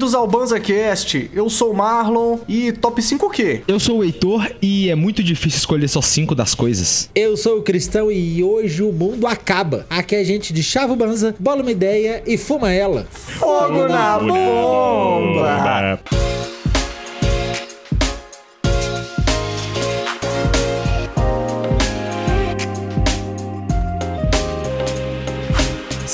Bem-vindos ao BanzaCast. Eu sou o Marlon e top 5 o quê? Eu sou o Heitor e é muito difícil escolher só 5 das coisas. Eu sou o Cristão e hoje o mundo acaba. Aqui é gente de chava o banza, bola uma ideia e fuma ela. Fogo na bomba!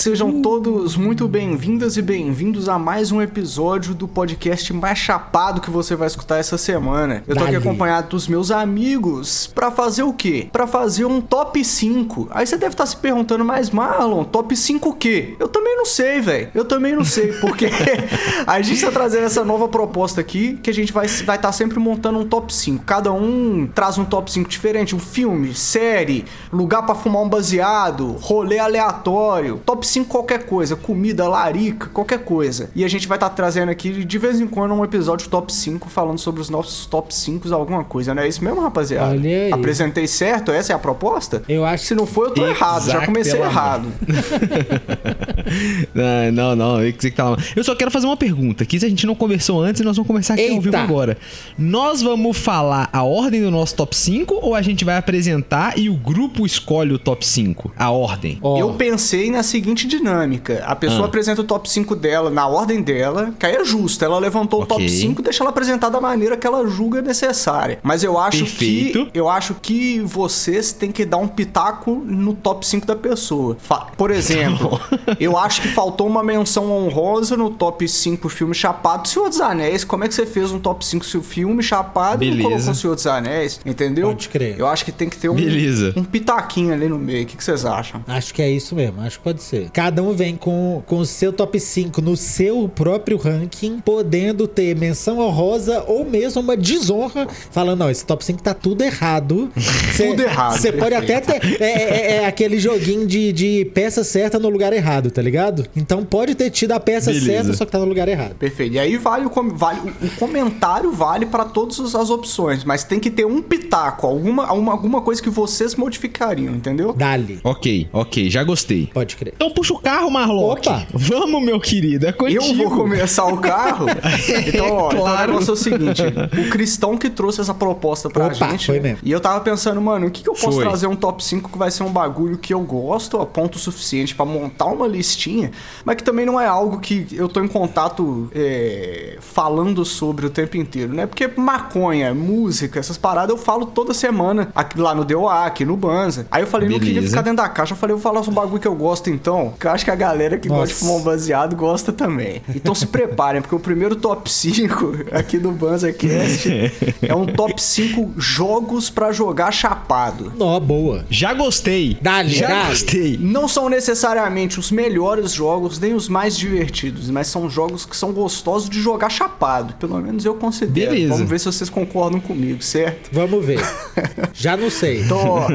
Sejam todos muito bem-vindas e bem-vindos a mais um episódio do podcast mais chapado que você vai escutar essa semana. Eu tô aqui acompanhado dos meus amigos pra fazer o quê? Pra fazer um top 5. Aí você deve estar se perguntando, mas Marlon, top 5 o quê? Eu também não sei, velho. Eu também não sei, porque a gente tá trazendo essa nova proposta aqui que a gente vai estar vai tá sempre montando um top 5. Cada um traz um top 5 diferente, um filme, série, lugar pra fumar um baseado, rolê aleatório, top 5 qualquer coisa, comida, larica, qualquer coisa. E a gente vai estar trazendo aqui de vez em quando um episódio top 5 falando sobre os nossos top 5 alguma coisa, não é isso mesmo, rapaziada? Olha aí. Apresentei certo? Essa é a proposta? Eu acho Se não for, eu tô errado, já comecei errado. Não, não, eu, que você que tá lá. eu só quero fazer uma pergunta, que se a gente não conversou antes, nós vamos conversar aqui ao vivo agora. Nós vamos falar a ordem do nosso top 5 ou a gente vai apresentar e o grupo escolhe o top 5? A ordem. Ó, Eu pensei na seguinte dinâmica: a pessoa Ah. apresenta o top 5 dela na ordem dela, que aí é justo. Ela levantou o top Ok. 5, deixa ela apresentar da maneira que ela julga necessária. Mas eu acho Perfeito. que eu acho que vocês têm que dar um pitaco no top 5 da pessoa. Fa- Por exemplo, eu acho que faltou uma menção honrosa no top 5 filme Chapado Senhor dos Anéis. Como é que você fez um top 5 se o filme Chapado e não Beleza. colocou Senhor dos Anéis? Entendeu? Pode crer. Eu acho que tem que ter um, Beleza. um pitaquinho ali no meio. O que vocês acham? Acho que é isso mesmo, acho que pode ser. Cada um vem com, com o seu top 5 no seu próprio ranking, podendo ter menção honrosa ou mesmo uma desonra, falando, não, esse top 5 tá tudo errado. Cê- Tudo errado, Você pode até ter. É, é- é aquele joguinho de, de peça certa no lugar errado, tá ligado? Então pode ter tido a peça Beleza. certa, só que tá no lugar errado. Perfeito. E aí vale o, com- vale, o- comentário vale para todas as- as opções, mas tem que ter um pitaco, alguma, alguma, alguma coisa que vocês modificariam, entendeu? Dali. Ok, ok, já gostei. Pode crer. Então puxa o carro, Marlock. Opa. Vamos, meu querido, é contigo. Eu vou começar o carro. Então, ó, então o Claro. negócio é o seguinte: o Cristão que trouxe essa proposta pra Opa, gente. foi mesmo. E eu tava pensando, mano, o que, que eu posso Foi. trazer um top 5 que vai ser um bagulho que eu gosto a ponto suficiente pra montar uma listinha, mas que também não é algo que eu tô em contato é, falando sobre o tempo inteiro, né? Porque maconha, música, essas paradas eu falo toda semana aqui, lá no DOA, aqui no Banza. Aí eu falei, não queria Beleza. ficar dentro da caixa. Eu falei, eu vou falar sobre um bagulho que eu gosto então, que eu acho que a galera que gosta de Nossa. fumar um baseado gosta também. Então se preparem, porque o primeiro top 5 aqui do BanzaCast é um top 5 jogos pra jogar chapado. Ó, boa. Já gostei. Dale, já dale. gostei. Não são necessariamente os melhores jogos, nem os mais divertidos, mas são jogos que são gostosos de jogar chapado. Pelo menos eu considero. Beleza. Vamos ver se vocês concordam comigo, certo? Vamos ver. Já não sei. Então, ó,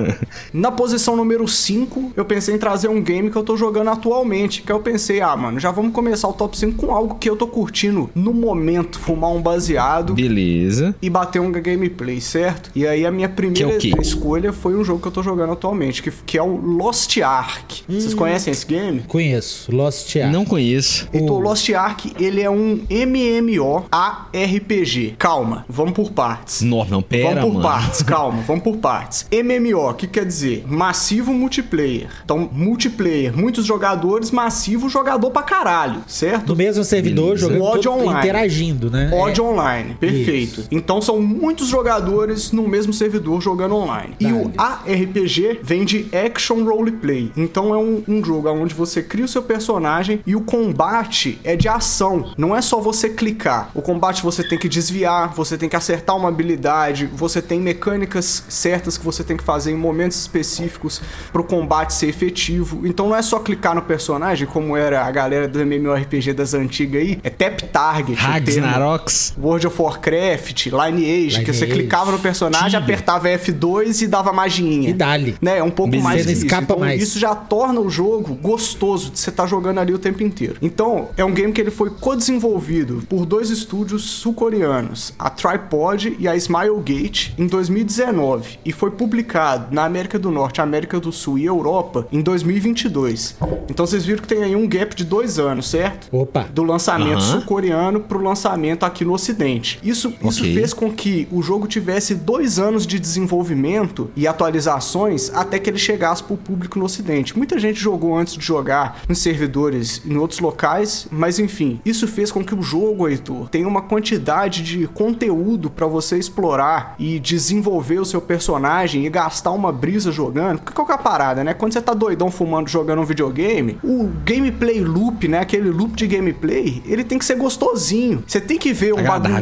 na posição número 5, eu pensei em trazer um game que eu tô jogando atualmente. Que eu pensei, ah, mano, já vamos começar o top 5 com algo que eu tô curtindo no momento, fumar um baseado Beleza. e bater um gameplay, certo? E aí a minha primeira Que é escolha foi um jogo que eu tô jogando atualmente, que, que é o Lost Ark. Vocês conhecem esse game? Conheço. Lost Ark. Não conheço. Então, Lost Ark, ele é um MMO-ARPG. Calma, vamos por partes. Não, não, pera, vamos por mano. partes, calma, vamos por partes. MMO, o que quer dizer? Massivo multiplayer. Então, multiplayer, muitos jogadores, massivo jogador pra caralho, certo? No mesmo servidor, Beleza. jogando, Odd online. interagindo, né? Odd É. online, perfeito. Isso. Então são muitos jogadores no mesmo servidor jogando online. E o Dale. ARPG vem de Action Roleplay. Então é um, um jogo onde você cria o seu personagem e o combate é de ação. Não é só você clicar. O combate você tem que desviar, você tem que acertar uma habilidade, você tem mecânicas certas que você tem que fazer em momentos específicos para o combate ser efetivo. Então não é só clicar no personagem, como era a galera do MMORPG das antigas aí, é tap target. Ragnaroks. World of Warcraft, Lineage, que você Lineage. clicava no personagem, Tibia. apertava F2 e dava maginha. E dali. Né, é um pouco mais que isso. Então, mais. isso já torna o jogo gostoso de você estar jogando ali o tempo inteiro. Então, é um game que ele foi co-desenvolvido por dois estúdios sul-coreanos, a Tripod e a Smilegate, em 2019. 2019 e foi publicado na América do Norte, América do Sul e Europa em 2022. Então vocês viram que tem aí um gap de dois anos, certo? Opa. Do lançamento Aham. sul-coreano pro lançamento aqui no Ocidente. Isso, isso Ok. fez com que o jogo tivesse dois anos de desenvolvimento e atualizações até que ele chegasse pro público no Ocidente. Muita gente jogou antes de jogar em servidores em outros locais, mas enfim, isso fez com que o jogo, Heitor, tenha uma quantidade de conteúdo pra você explorar e desenvolver o seu personagem e gastar uma brisa jogando. Porque qual que é a parada, né? Quando você tá doidão fumando jogando um videogame, o gameplay loop, né? Aquele loop de gameplay, ele tem que ser gostosinho. Você tem que ver um bagulho.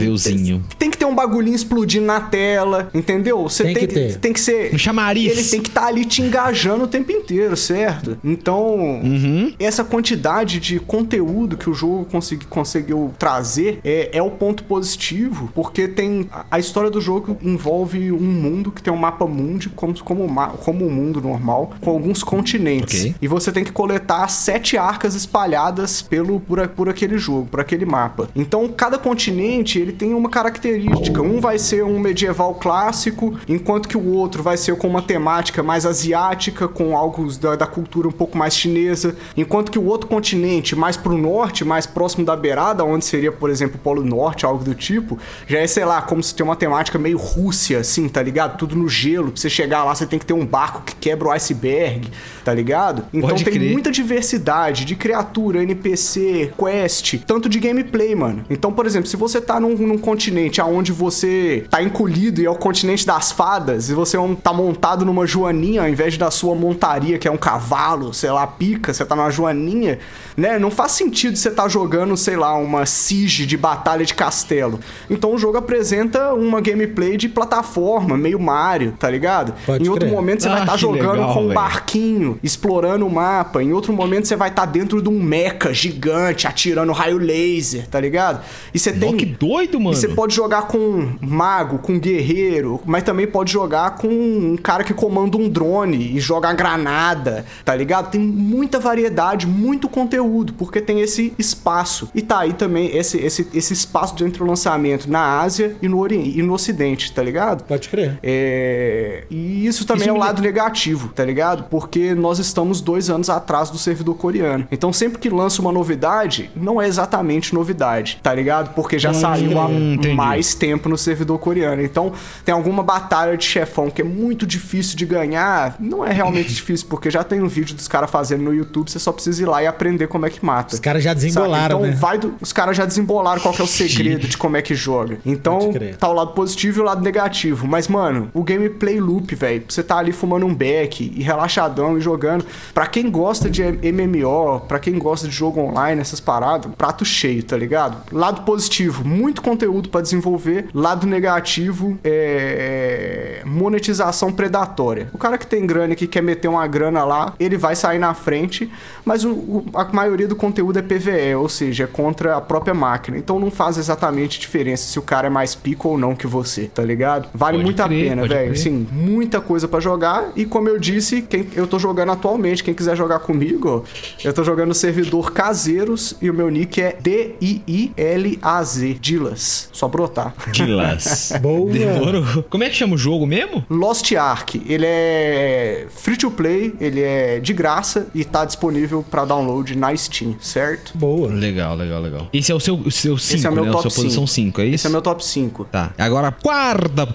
Tem que ter um bagulhinho explodindo na tela, entendeu? Você Tem tem, que ter. tem que ser. Um chamariz. Ele tem que estar ali te engajando o tempo inteiro, certo? Então, Uhum. essa quantidade de conteúdo que o jogo consegui- conseguiu trazer é, é o ponto positivo, porque tem a- a história do jogo envolve um mundo que tem um mapa mundi como como um como um mundo normal, com alguns continentes. Ok. E você tem que coletar sete arcas espalhadas pelo por, por aquele jogo, por aquele mapa. Então, cada continente ele tem uma característica. Um vai ser um medieval clássico, enquanto que o outro vai ser com uma temática mais asiática, com algo da, da cultura um pouco mais chinesa, enquanto que o outro continente, mais pro norte, mais próximo da beirada, onde seria, por exemplo, o Polo Norte, algo do tipo, já é, sei lá, como se tem uma temática meio Rússia, assim, tá ligado? Tudo no gelo. Pra você chegar lá, você tem que ter um barco que quebra o iceberg, tá ligado? Então Pode tem crer. Muita diversidade de criatura, NPC, quest, tanto de gameplay, mano. Então, por exemplo, se você tá num, num continente onde você tá encolhido e é o continente das fadas, e você é tá montado numa joaninha ao invés da sua montaria, que é um cavalo, sei lá, pica, você tá numa joaninha, né? Não faz sentido você tá jogando, sei lá, uma siege de batalha de castelo. Então o jogo apresenta uma gameplay de plataforma, meio Mario, tá ligado? Pode em outro crer. momento você vai Ah, estar que jogando legal, com um velho. barquinho, explorando o mapa. Em outro momento você vai estar dentro de um mecha gigante, atirando raio laser, tá ligado? E você tem. que doido, mano. E você pode jogar com um mago, com guerreiro, mas também pode jogar com um cara que comanda um drone e joga granada, tá ligado? Tem muita variedade, muito conteúdo, porque tem esse espaço. E tá aí também esse, esse, esse espaço de entre o lançamento na Ásia e no, Oriente, e no Ocidente, tá ligado? Pode crer. É, E isso também Isso é o lado negativo, tá ligado? Porque nós estamos dois anos atrás do servidor coreano. Então sempre que lança uma novidade, não é exatamente novidade, tá ligado? Porque já saiu há Hum, entendi. mais tempo no servidor coreano. Então tem alguma batalha de chefão que é muito difícil de ganhar. Não é realmente difícil, porque já tem um vídeo dos caras fazendo no YouTube, você só precisa ir lá e aprender como é que mata. Os caras já Sabe? desembolaram, Então né? vai do- os caras já desembolaram qual que é o segredo de como é que joga. Então tá o lado positivo e o lado negativo. Mas, mano, o gameplay loop, velho, você tá ali fumando um beck e relaxadão e jogando. Pra quem gosta de MMO, pra quem gosta de jogo online, essas paradas, prato cheio, tá ligado? Lado positivo, muito conteúdo pra desenvolver. Lado negativo, é monetização predatória. O cara que tem grana e que quer meter uma grana lá, ele vai sair na frente, mas o- o- a maioria do conteúdo é PVE, ou seja, é contra a própria máquina. Então não faz exatamente diferença se o cara é mais pico ou não que você, tá ligado? Vale Pode muito crer, a pena, velho. Assim, muita coisa pra jogar. E como eu disse, quem, eu tô jogando atualmente. Quem quiser jogar comigo, eu tô jogando no servidor Caseiros e o meu nick é D-I-I-L-A-Z. Dilas. Só brotar. Dilas. Boa. Demorou. Como é que chama o jogo mesmo? Lost Ark, ele é free to play, ele é de graça e tá disponível pra download na na Steam, certo? Boa. Legal, legal, legal. Esse é o seu 5, seu Esse é o meu né? top a 5, é, é isso? Esse é meu top 5. Tá. Agora, quarta.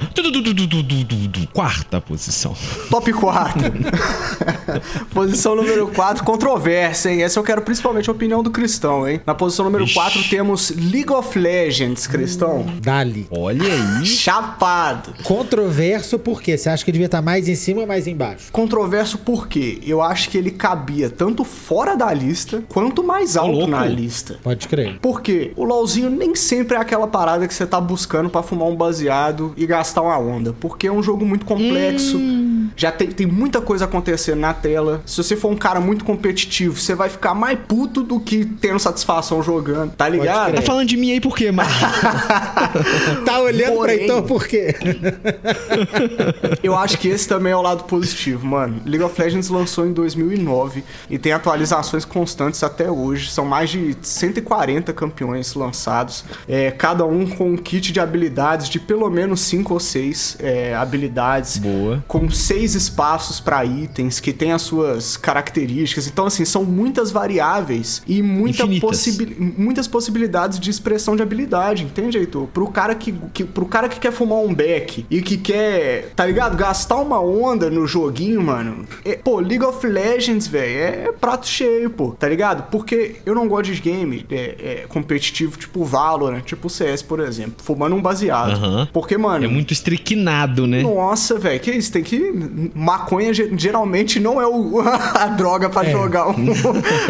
Quarta posição. Top 4. posição número 4, controversa, hein? Essa eu quero principalmente a opinião do Cristão, hein? Na posição número 4 temos League of Legends, Cristão. Hum, Dali. Olha aí. Chapado. Controverso por quê? Você acha que devia estar mais em cima ou mais embaixo? Controverso por quê? Eu acho que ele cabia tanto fora da lista quanto mais alto louco. na lista. Pode crer. Porque o LoLzinho nem sempre é aquela parada que você tá buscando pra fumar um baseado e gastar uma onda. Porque é um jogo muito complexo. Já tem, tem muita coisa acontecendo na tela. Se você for um cara muito competitivo, você vai ficar mais puto do que tendo satisfação jogando, tá ligado? Tá falando de mim aí por quê, mano? tá olhando Porém- pra Heitor por quê? Eu acho que esse também é o lado positivo, mano. League of Legends lançou em 2009 e tem atualizações constantes até hoje. São mais de 140 campeões lançados, é, cada um com um kit de habilidades de pelo menos 5 ou 6 habilidades. Boa. Com seis espaços pra itens que tem as suas características. Então, assim, são muitas variáveis e muita possibi- muitas possibilidades de expressão de habilidade, entende, Heitor? Pro cara que, que, pro cara que quer fumar um beck e que quer, tá ligado? Gastar uma onda no joguinho, mano. É- pô, League of Legends, velho, é prato cheio, pô, tá ligado? Porque eu não gosto de game é, é, competitivo tipo Valorant, tipo CS, por exemplo. Fumando um baseado. Aham. Porque, mano. É muito estriquinado, né? Nossa, velho, que isso? Tem que. Maconha ge- geralmente não é o- a droga pra É. jogar o,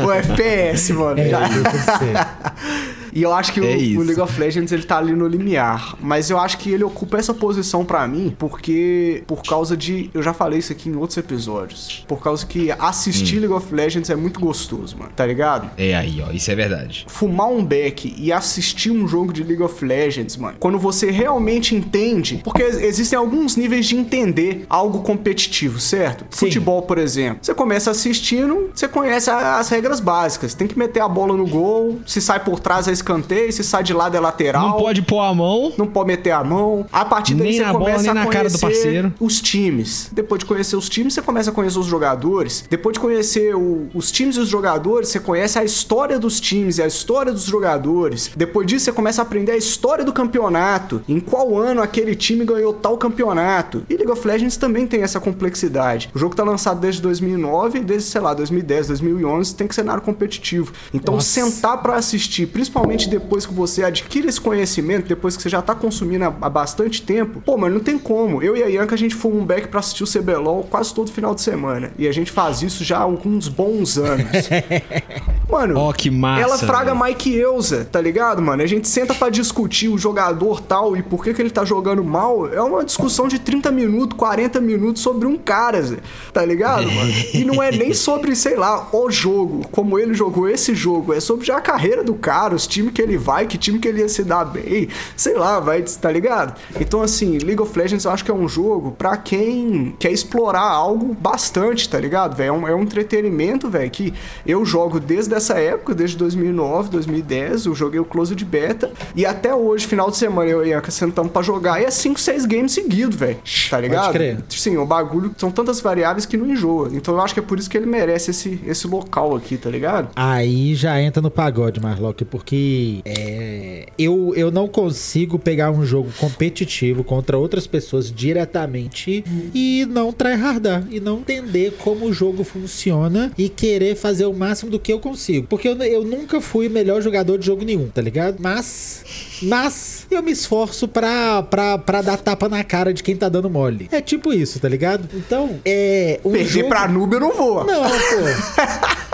o FPS, mano. É, Já-. E eu acho que o- É o, isso. League of Legends ele tá ali no limiar. Mas eu acho que ele ocupa essa posição pra mim porque. Por causa de. Eu já falei isso aqui em outros episódios. Por causa que Hum. assistir League of Legends é muito gostoso, mano. Tá ligado? É aí, ó. Isso é verdade. fumar um beck e assistir um jogo de League of Legends, mano, quando você realmente entende, porque existem alguns níveis de entender algo competitivo, certo? Sim. Futebol, por exemplo. Você começa assistindo, você conhece as regras básicas. Tem que meter a bola no gol, se sai por trás é escanteio, se sai de lado é lateral. Não pode pôr a mão. Não pode meter a mão. A partir daí Nem você bola, começa a conhecer parceiro. os times. Depois de conhecer os times, você começa a conhecer os jogadores. Depois de conhecer o- os times e os jogadores, você conhece a história dos times e a história dos jogadores. Depois disso, você começa a aprender a história do campeonato. Em qual ano aquele time ganhou tal campeonato. E League of Legends também tem essa complexidade. O jogo tá lançado desde 2009, desde, sei lá, 2010, 2011, tem que cenário competitivo. Então, Nossa. sentar pra assistir, principalmente depois que você adquire esse conhecimento, depois que você já tá consumindo há, bastante tempo, pô, mano, não tem como. Eu e a Yanka, a gente fuma um back pra assistir o CBLOL quase todo final de semana. E a gente faz isso já há alguns bons anos. Mano, Ó, que massa, ela fraga mais que Eusa, tá ligado, mano? A gente senta pra discutir o jogador tal e por que, que ele tá jogando mal. É uma discussão de 30 minutos, 40 minutos sobre um cara, Zé, tá ligado, mano? E não é nem sobre, sei lá, o jogo, como ele jogou esse jogo. É sobre já a carreira do cara, os times que ele vai, que time que ele ia se dar bem, sei lá, vai, tá ligado? Então, assim, League of Legends eu acho que é um jogo pra quem quer explorar algo bastante, tá ligado, velho? É um, é um entretenimento, velho, que eu jogo desde essa época, desde 2009, 2010, eu joguei o Closed Beta, e até hoje, final de semana, eu e a sentamos pra jogar, e é 5, 6 games seguidos, velho, tá ligado? crer. Sim, o bagulho, são tantas variáveis que não enjoa, então eu acho que é por isso que ele merece esse, esse local aqui, tá ligado? Aí já entra no pagode, Marlock, porque é, eu, eu não consigo pegar um jogo competitivo contra outras pessoas diretamente e não tryhardar, e não entender como o jogo funciona e querer fazer o máximo do que eu consigo. Porque eu, eu nunca fui melhor jogador de jogo nenhum, tá ligado? Mas, mas eu me esforço pra, pra, pra dar tapa na cara de quem tá dando mole. É tipo isso, tá ligado? Então, é. Um Perder jogo... pra noob eu não vou. Não, pô.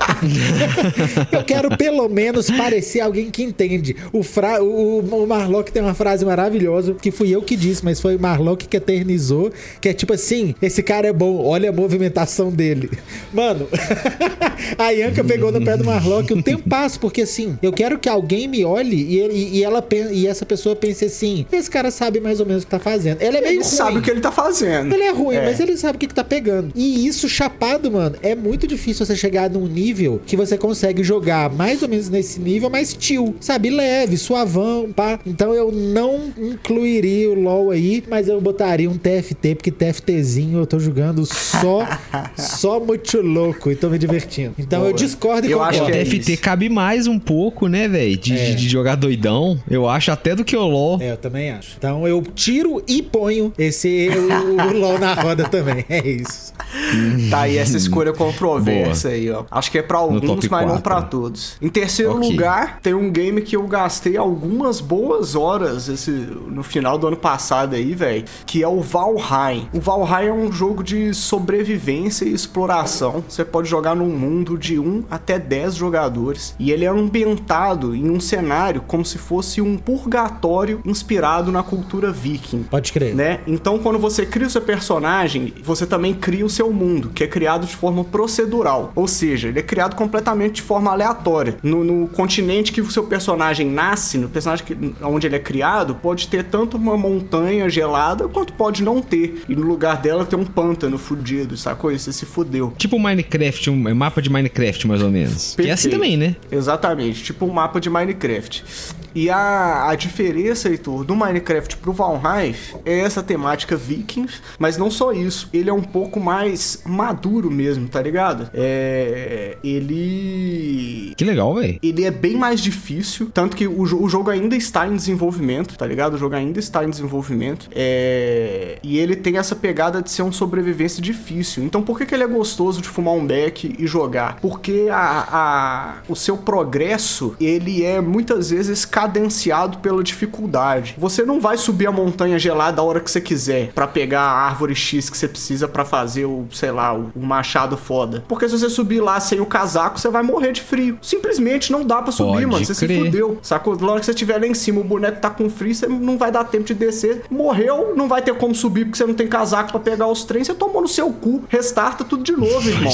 Eu quero pelo menos parecer alguém que entende. O, fra... o, o Marlock tem uma frase maravilhosa, que fui eu que disse, mas foi o Marlock que eternizou, que é tipo assim, esse cara é bom, olha a movimentação dele. Mano, a Yanka pegou no pé do Marlock o tempo passa, porque assim, eu quero que alguém me olhe e, ele- e ela e essa pessoa pense assim, esse cara sabe mais ou menos o que tá fazendo. Ele é meio Ele ruim. sabe o que ele tá fazendo. Ele é ruim, É. mas ele sabe o que, que tá pegando. E isso chapado, mano, é muito difícil você chegar num nível que você consegue jogar mais ou menos nesse nível, mas chill, sabe? Leve, suavão, pá. Então eu não incluiria o LoL aí, mas eu botaria um TFT, porque TFTzinho eu tô jogando só, só muito louco e tô me divertindo. Então eu Boa. discordo e Eu acho que é TFT isso. cabe mais um pouco, né, velho? De, É. de- de jogar doidão. Eu acho até do que o LoL. É, eu também acho. Então eu tiro e ponho esse o, o LoL na roda também. É isso. tá aí essa escolha controversa aí, ó. Acho que é pra alguns, mas não pra todos. Em terceiro okay. lugar, tem um game que eu gastei algumas boas horas esse, no final do ano passado aí, velho, que é o Valheim. O Valheim é um jogo de sobrevivência e exploração. Você pode jogar num mundo de 1 até 10 jogadores. E ele é ambientado em um cenário como se fosse um purgatório inspirado na cultura viking. Pode crer. Né? Então, quando você cria o seu personagem, você também cria o seu mundo, que é criado de forma procedural. Ou seja, ele é criado completamente de forma aleatória. No, no continente que o seu personagem nasce, no personagem que, onde ele é criado, pode ter tanto uma montanha gelada quanto pode não ter. E no lugar dela tem um pântano fudido, sacou? E você se fudeu. Tipo Minecraft, um mapa de Minecraft, mais ou menos. Perfeito. É assim também, né? Exatamente, tipo um mapa de Minecraft. E a, a diferença, Heitor, do Minecraft pro Valheim é essa temática vikings, mas não só isso, ele é um pouco mais maduro mesmo, tá ligado? É. Ele. Que legal, velho. Ele é bem mais difícil, tanto que o, o jogo ainda está em desenvolvimento, tá ligado? O jogo ainda está em desenvolvimento. É. E ele tem essa pegada de ser um sobrevivência difícil. Então por que, que ele é gostoso de fumar um beck e jogar? Porque a, a, o seu progresso, ele é muitas vezes cadenciado pela dificuldade. Você não vai subir a montanha gelada a hora que você quiser para pegar a árvore X que você precisa para fazer o, sei lá, o, o, machado foda. Porque se você subir lá sem o casaco, você vai morrer de frio. Simplesmente não dá para subir, Pode mano. Você crer. se fudeu. Sacou? Na hora que você estiver lá em cima, o boneco tá com frio, você não vai dar tempo de descer. Morreu, não vai ter como subir porque você não tem casaco para pegar os trens, você tomou no seu cu. Restarta tudo de novo, irmão.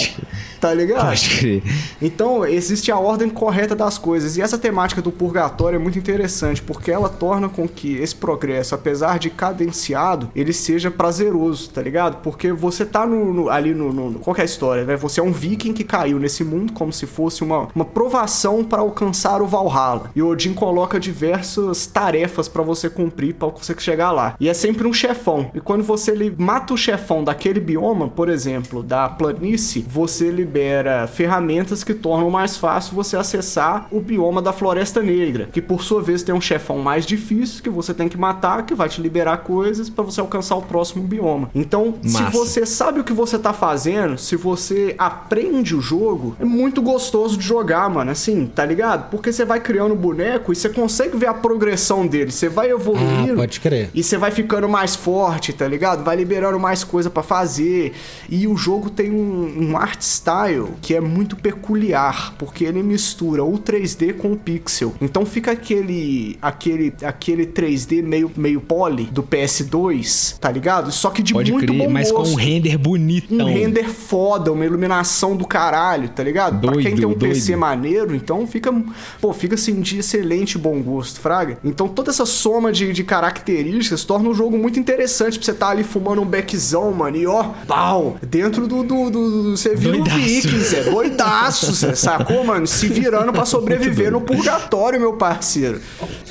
Tá ligado? Pode crer. Então, existe a ordem correta das coisas. E essa temática do purgatório é muito interessante, porque ela torna com que esse progresso, apesar de cadenciado, ele seja prazeroso, tá ligado? Porque você tá no, no ali no, no, Qual é a história, né? Você é um viking que caiu nesse mundo como se fosse uma, uma provação para alcançar o Valhalla. E Odin coloca diversas tarefas para você cumprir para você chegar lá. E é sempre um chefão. E quando você ele mata o chefão daquele bioma, por exemplo, da planície, você libera ferramentas que tornam mais fácil você acessar o bioma da Floresta Negra, que por sua vez tem um chefão mais difícil que você tem que matar, que vai te liberar coisas para você alcançar o próximo bioma. Então, Massa. se você sabe o que você tá fazendo, se você aprende o jogo, é muito gostoso de jogar, mano. Assim, tá ligado? Porque você vai criando o boneco e você consegue ver a progressão dele. Você vai evoluindo. Ah, pode crer. E você vai ficando mais forte, tá ligado? Vai liberando mais coisa para fazer. E o jogo tem um, um art style que é muito peculiar, porque ele mistura o 3D com o pixel. Então fica aquele aquele aquele 3D meio meio poly do PS2, tá ligado? Só que de Pode muito crer, bom mas gosto. com um render bonito. Um render foda, uma iluminação do caralho, tá ligado? Doido, pra quem tem um doido. PC maneiro, então fica, pô, fica assim de excelente bom gosto, fraga. Então toda essa soma de, de características torna o jogo muito interessante pra você estar tá ali fumando um beckzão, mano, e ó, pau, dentro do, do, do, do você vira Doidaço. um viking, Zé, doidaço, Zé, sacou, mano? Se virando para sobreviver no purgatório, meu parceiro.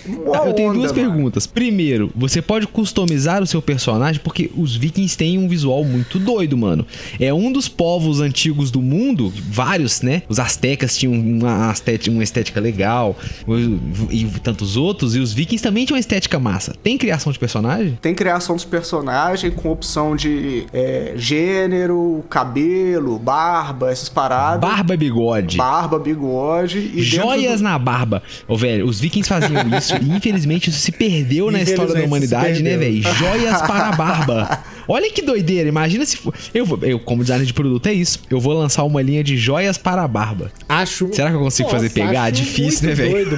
Eu tenho duas mano. perguntas. Primeiro, você pode customizar o seu personagem porque os vikings têm um visual muito doido, mano. É um dos povos antigos do mundo, vários, né? Os astecas tinham uma estética, uma estética legal e tantos outros, e os vikings também tinham uma estética massa. Tem criação de personagem? Tem criação dos personagens com opção de é, gênero, cabelo, barba, essas paradas. Barba e bigode. Barba, bigode e joias do... na barba. Ô, velho, os vikings faziam isso e infelizmente isso se perdeu na história da humanidade, né, velho? Joias para a barba. Olha que doideira, imagina se for. Eu, eu, como designer de produto, é isso. Eu vou lançar uma linha de joias para a barba. Acho. Será que eu consigo Nossa, fazer pegar? Difícil, né, velho?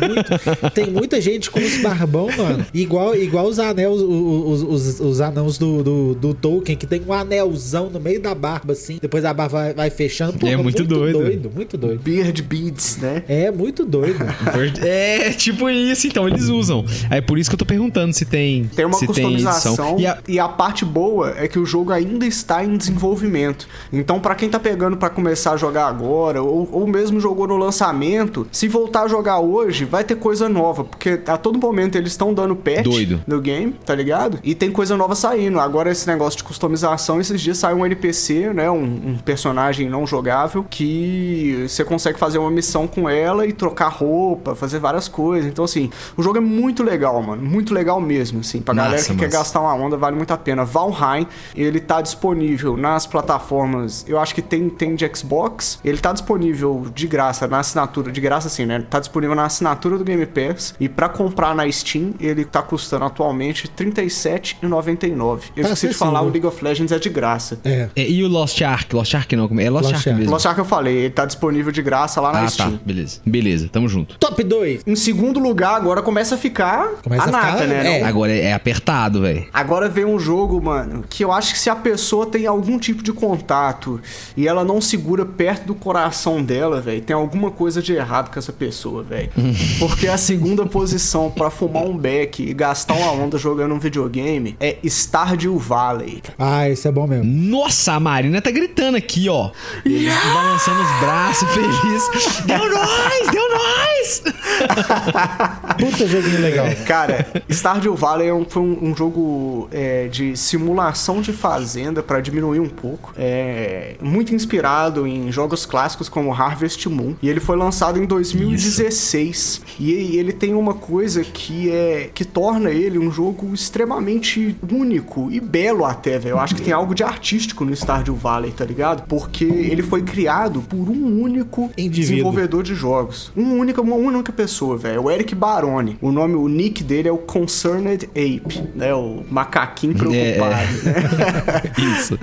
Tem muita gente com os barbão, mano. Igual, igual os anéis, os, os, os anãos do, do, do, Tolkien, que tem um anelzão no meio da barba, assim. Depois a barba vai, vai fechando. Pô, é muito, muito doido. doido. Muito doido. Beard beads, né? É, muito doido. é, tipo isso, então, eles usam. É por isso que eu tô perguntando se tem. Tem uma se customização. Tem e, a... e a parte boa é que o jogo ainda está em desenvolvimento. Então, para quem tá pegando para começar a jogar agora, ou, ou mesmo jogou no lançamento, se voltar a jogar hoje, vai ter coisa nova, porque a todo momento eles estão dando patch Doido. no game, tá ligado? E tem coisa nova saindo. Agora, esse negócio de customização, esses dias saiu um NPC, né? Um, um personagem não jogável jogável que você consegue fazer uma missão com ela e trocar roupa, fazer várias coisas. Então, assim, o jogo é muito legal, mano. Muito legal mesmo, assim. Pra Massa, galera que quer massa. gastar uma onda, vale muito a pena. Valheim, ele tá disponível nas plataformas, eu acho que tem, tem de Xbox. Ele tá disponível de graça na assinatura, de graça assim, né? Tá disponível na assinatura do Game Pass. E pra comprar na Steam, ele tá custando atualmente R$ 37,99. Eu Tá esqueci de falar, o League of Legends é de graça. É. É, e o Lost Ark? Lost Ark não, como é? É Lost, Lost Ark Ark. mesmo. Lost Ark eu falei, ele tá disponível de graça lá na ah, Steam. tá. Beleza. Beleza, tamo junto. Top 2. Em segundo lugar, agora começa a ficar Começa a a nata, ficar- né? é. Agora é, é apertado, velho. Agora vem um jogo, mano, que eu acho que se a pessoa tem algum tipo de contato e ela não segura perto do coração dela, velho, tem alguma coisa de errado com essa pessoa, velho. Porque a segunda posição pra fumar um beck e gastar uma onda jogando um videogame é Stardew Valley. Ah, esse é bom mesmo. Nossa, a Marina tá gritando aqui, ó. Balançando os braços, feliz. Deu nós! Deu nós! Puta joguinho legal. Cara, Stardew Valley é foi um, um jogo é, de simulação de fazenda pra diminuir um pouco. É muito inspirado em jogos clássicos como Harvest Moon. E ele foi lançado em 2016. E ele tem uma coisa que é que torna ele um jogo extremamente único e belo até, velho. Eu acho que tem algo de artístico no Stardew Valley, tá ligado? Porque ele foi criado por um único Indivíduo. desenvolvedor de jogos. Um única, uma única pessoa, velho. O Eric Baroni. O nome, o nick dele é o Concerned Ape, né? O macaquinho preocupado, né? Isso.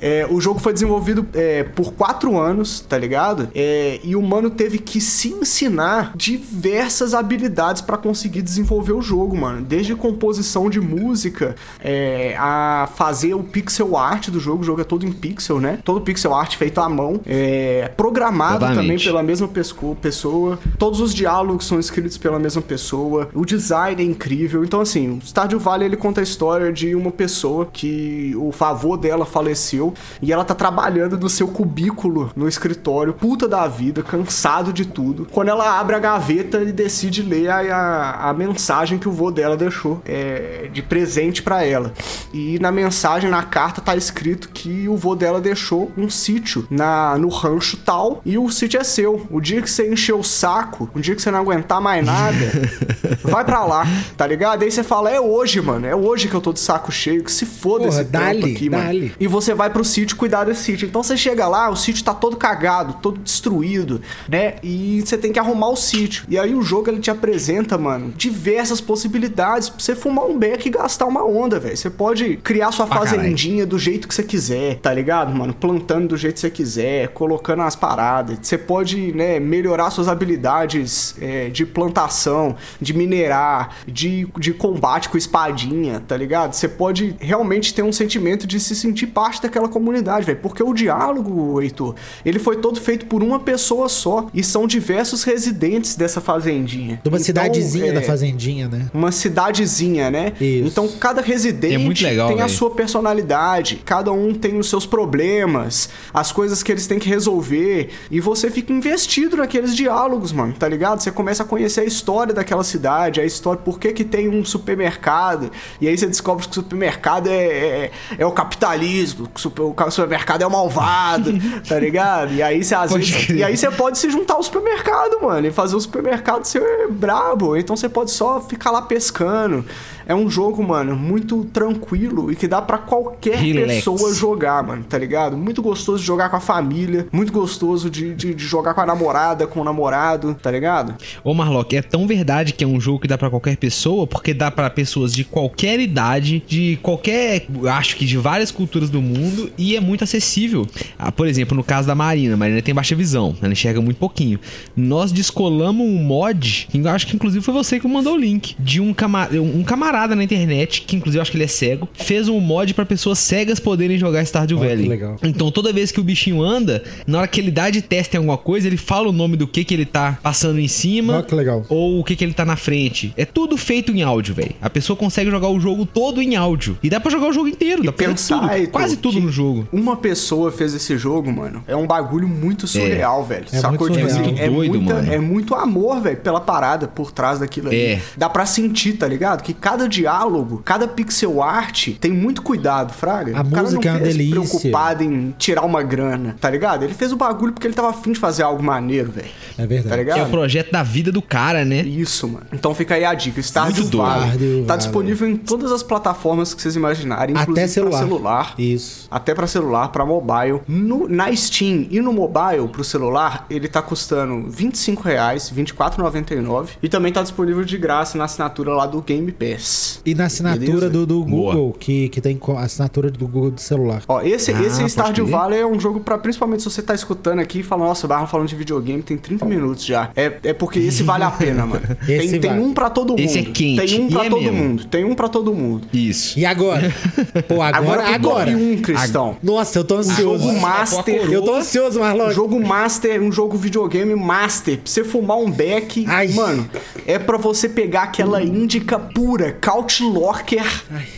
É, o jogo foi desenvolvido é, por quatro anos, tá ligado? É, e o mano teve que se ensinar diversas habilidades pra conseguir desenvolver o jogo, mano. Desde composição de música é, a fazer o pixel art do jogo. O jogo é todo em pixel, né? Todo pixel art feito à mão. É, programado Exatamente. também pela mesma pessoa. Todos os diálogos são escritos pela mesma pessoa. O design é incrível. Então, assim, o Stardew Valley ele conta a história de uma pessoa que o favor dela faleceu e ela tá trabalhando no seu cubículo no escritório, puta da vida, cansado de tudo. Quando ela abre a gaveta e decide ler a, a, a mensagem que o vô dela deixou é, de presente pra ela. E na mensagem, na carta, tá escrito que o vô dela deixou um sítio na, no rancho tal e o sítio é seu. O dia que você encher o saco, o dia que você não aguentar mais nada, vai pra lá, tá ligado? Aí você fala, é hoje, mano, é hoje que eu tô de saco cheio, que se foda Porra, esse dale, aqui, mano. dale. E você vai pro sítio cuidar desse sítio. Então você chega lá, o sítio tá todo cagado, todo destruído, né? E você tem que arrumar o sítio. E aí o jogo ele te apresenta, mano, diversas possibilidades pra você fumar um beck e gastar uma onda, velho. Você pode criar sua caralho. fazendinha do jeito que você quiser, tá ligado, mano? Plantando do jeito que você quiser, colocando as paradas. Você pode, né, melhorar suas habilidades é, de plantação, de minerar, de, de combate com espadinha, tá ligado? Você pode realmente ter um sentimento de se sentir parte daquela comunidade, velho. Porque o diálogo, Heitor, ele foi todo feito por uma pessoa só. E são diversos residentes dessa fazendinha. De uma Então, cidadezinha é, da fazendinha, né? uma cidadezinha, né? Isso. Então cada residente É muito legal, tem a velho. sua personalidade, cada um tem os seus problemas, as coisas que eles têm que resolver, e você fica investido naqueles diálogos, mano, tá ligado? Você começa a conhecer a história daquela cidade, a história, por que que tem um supermercado, e aí você descobre que o supermercado é, é, é o capitalismo, que o super- o supermercado é o malvado, tá ligado? E aí você às Pode vezes, crer. e aí você pode se juntar ao supermercado, mano, e fazer o supermercado ser brabo. Então você pode só ficar lá pescando. É um jogo, mano, muito tranquilo e que dá pra qualquer Relax. pessoa jogar, mano, tá ligado? Muito gostoso de jogar com a família, muito gostoso de, de, de jogar com a namorada, com o namorado, tá ligado? Ô Marlock, é tão verdade que é um jogo que dá pra qualquer pessoa, porque dá pra pessoas de qualquer idade, de qualquer, acho que de várias culturas do mundo, e é muito acessível. Ah, por exemplo, no caso da Marina, a Marina tem baixa visão, ela enxerga muito pouquinho. Nós descolamos um mod, acho que inclusive foi você que mandou o link, de um, cama um camarada na internet, que inclusive eu acho que ele é cego, fez um mod pra pessoas cegas poderem jogar Stardew Valley. legal. Então toda vez que o bichinho anda, na hora que ele dá de teste em alguma coisa, ele fala o nome do que que ele tá passando em cima que legal. ou o que que ele tá na frente. É tudo feito em áudio, velho. A pessoa consegue jogar o jogo todo em áudio. E dá pra jogar o jogo inteiro, dá pra fazer pensar, tudo, quase tudo no jogo. Uma pessoa fez esse jogo, mano. É um bagulho muito surreal, velho. É Sacou? muito Tipo surreal. assim, é, Doido, muita- mano. é muito amor, velho, pela parada por trás daquilo ali. É. Dá pra sentir, tá ligado? Que cada cada diálogo, cada pixel art tem muito cuidado, Fraga. A o cara música é não uma fez delícia. preocupado em tirar uma grana, tá ligado? Ele fez o bagulho porque ele tava afim de fazer algo maneiro, velho. É verdade. Tá ligado? É o projeto da vida do cara, né? Isso, mano. Então fica aí a dica. Stardew. Valley. Stardew Tá disponível em todas as plataformas que vocês imaginarem, inclusive Até celular. pra celular. Isso. Até pra celular, pra mobile. No- na Steam e no mobile pro celular, ele tá custando 25 reais, R$ 24,99. E também tá disponível de graça na assinatura lá do Game Pass. E na assinatura do, do Boa. Google, que, que tem assinatura do Google do celular. Ó, esse, Ah, esse Stardew. Valley é um jogo pra, principalmente se você tá escutando aqui e fala, nossa, o Barra falando de videogame tem 30 minutos já. É, é porque esse vale a pena, mano. Esse tem, tem um pra todo mundo. Esse é quente, Tem um pra é todo mesmo. mundo. Tem um pra todo mundo. Isso. E agora? Pô, agora, pro agora. top 1, Cristão. Nossa, eu tô ansioso. Jogo master. Eu tô ansioso, Marlon. Jogo master, um jogo videogame master. Pra você fumar um beck, Ai. mano, é pra você pegar aquela índica pura, couch locker,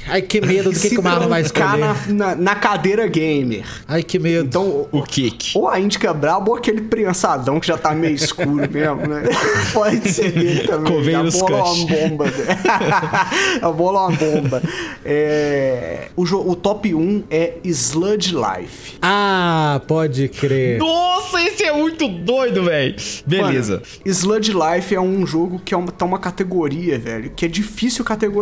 Ai, que medo do que, que o Marlon vai escolher. na, na, na cadeira gamer. Ai, que medo. Então, O Kik. ou a índica braba ou aquele prensadão que já tá meio escuro mesmo, né? Pode ser dele também. Convém a bola é uma bomba. a bola é uma bomba. É, o, o top 1 é Sludge Life. Ah, pode crer. Nossa, esse é muito doido, velho. Beleza. Mano, Sludge Life é um jogo que é uma, tá uma categoria, velho, que é difícil categorizar,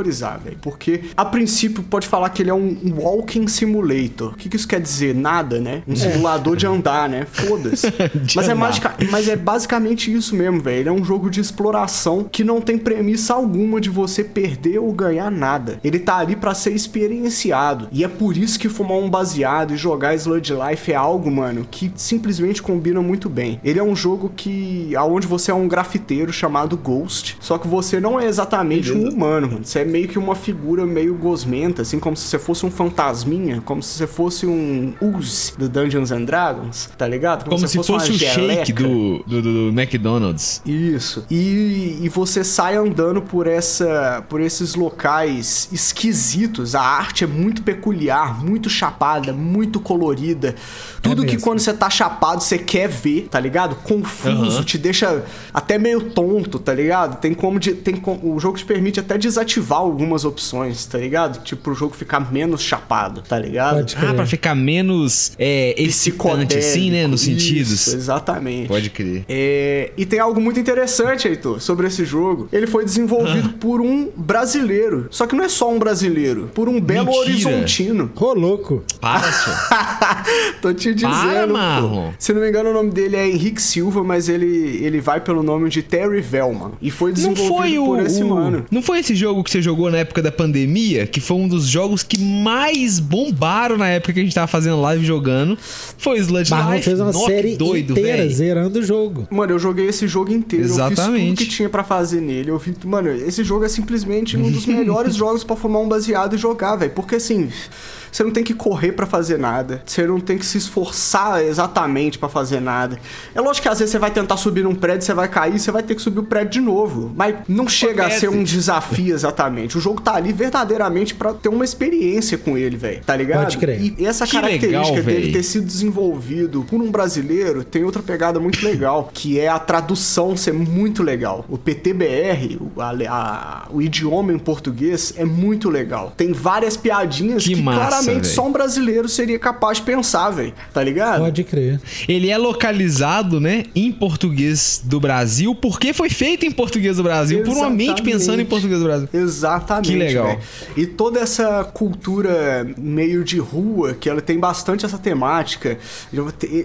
velho. Porque, a princípio, pode falar que ele é um walking simulator. O que, que isso quer dizer? Nada, né? Um simulador de andar, né? Foda-se. Mas, é magica- mas é basicamente isso mesmo, velho. Ele é um jogo de exploração que não tem premissa alguma de você perder ou ganhar nada. Ele tá ali pra ser experienciado. E é por isso que fumar um baseado e jogar Sludge Life é algo, mano, que simplesmente combina muito bem. Ele é um jogo que aonde você é um grafiteiro chamado Ghost, só que você não é exatamente um Beleza. humano, mano. Você é meio que uma figura meio gosmenta, assim como se você fosse um fantasminha, como se você fosse um Uz do Dungeons and Dragons, tá ligado? Como se fosse uma o shake do, do, do McDonald's. Isso. E, e você sai andando por essa por esses locais esquisitos. A arte é muito peculiar, muito chapada, muito colorida. Tudo que mesmo. quando você tá chapado você quer ver, tá ligado? Confuso, Aham. te deixa até meio tonto, tá ligado? Tem como de, tem com- o jogo te permite até desativar algumas opções, tá ligado? Tipo pro jogo ficar menos chapado, tá ligado? Pode Ah, pra ficar menos é, excitante, assim, né? Nos Isso, sentidos. exatamente. Pode crer. É, e tem algo muito interessante, Heitor, sobre esse jogo. Ele foi desenvolvido Ah. por um brasileiro. Só que não é só um brasileiro, por um belo Mentira. horizontino. Ô, louco. Para. Tô te dizendo. Para. Marlon. Se não me engano, o nome dele é Henrique Silva, mas ele, ele vai pelo nome de Terry Velman. E foi Não desenvolvido foi o, por esse o- mano. Não foi esse jogo que você jogou na época da pandemia? Que foi um dos jogos que mais bombaram na época que a gente tava fazendo live jogando. Foi o Sludge Marlon Life. fez uma que série doido, inteira velho. zerando o jogo. Mano, eu joguei esse jogo inteiro. Eu fiz tudo Exatamente. que tinha pra fazer nele. Eu vi, mano, esse jogo é simplesmente um dos melhores jogos pra fumar um baseado e jogar, velho. Porque assim, você não tem que correr pra fazer nada. Você não tem que se esforçar exatamente pra fazer nada. É lógico que às vezes você vai tentar subir num prédio, você vai cair, você vai ter que subir o prédio de novo. Mas não chega a ser um desafio exatamente. O jogo tá ali verdadeiramente pra ter uma experiência com ele, velho. Tá ligado? Pode crer. E essa Que característica legal, dele ter sido desenvolvido por um brasileiro tem outra pegada muito legal, que é a tradução ser muito legal. O PTBR, o, a- a- o idioma em português, é muito legal. Tem várias piadinhas Que que, massa, claramente véi. só um brasileiro seria capaz de pensar, velho. Tá ligado? Pode crer. Ele é localizado, né, em português do Brasil, porque foi feito em português do Brasil, por uma mente Exatamente. pensando em português do Brasil. Exatamente. Que legal. velho. E toda essa cultura meio de rua, que ela tem bastante essa temática.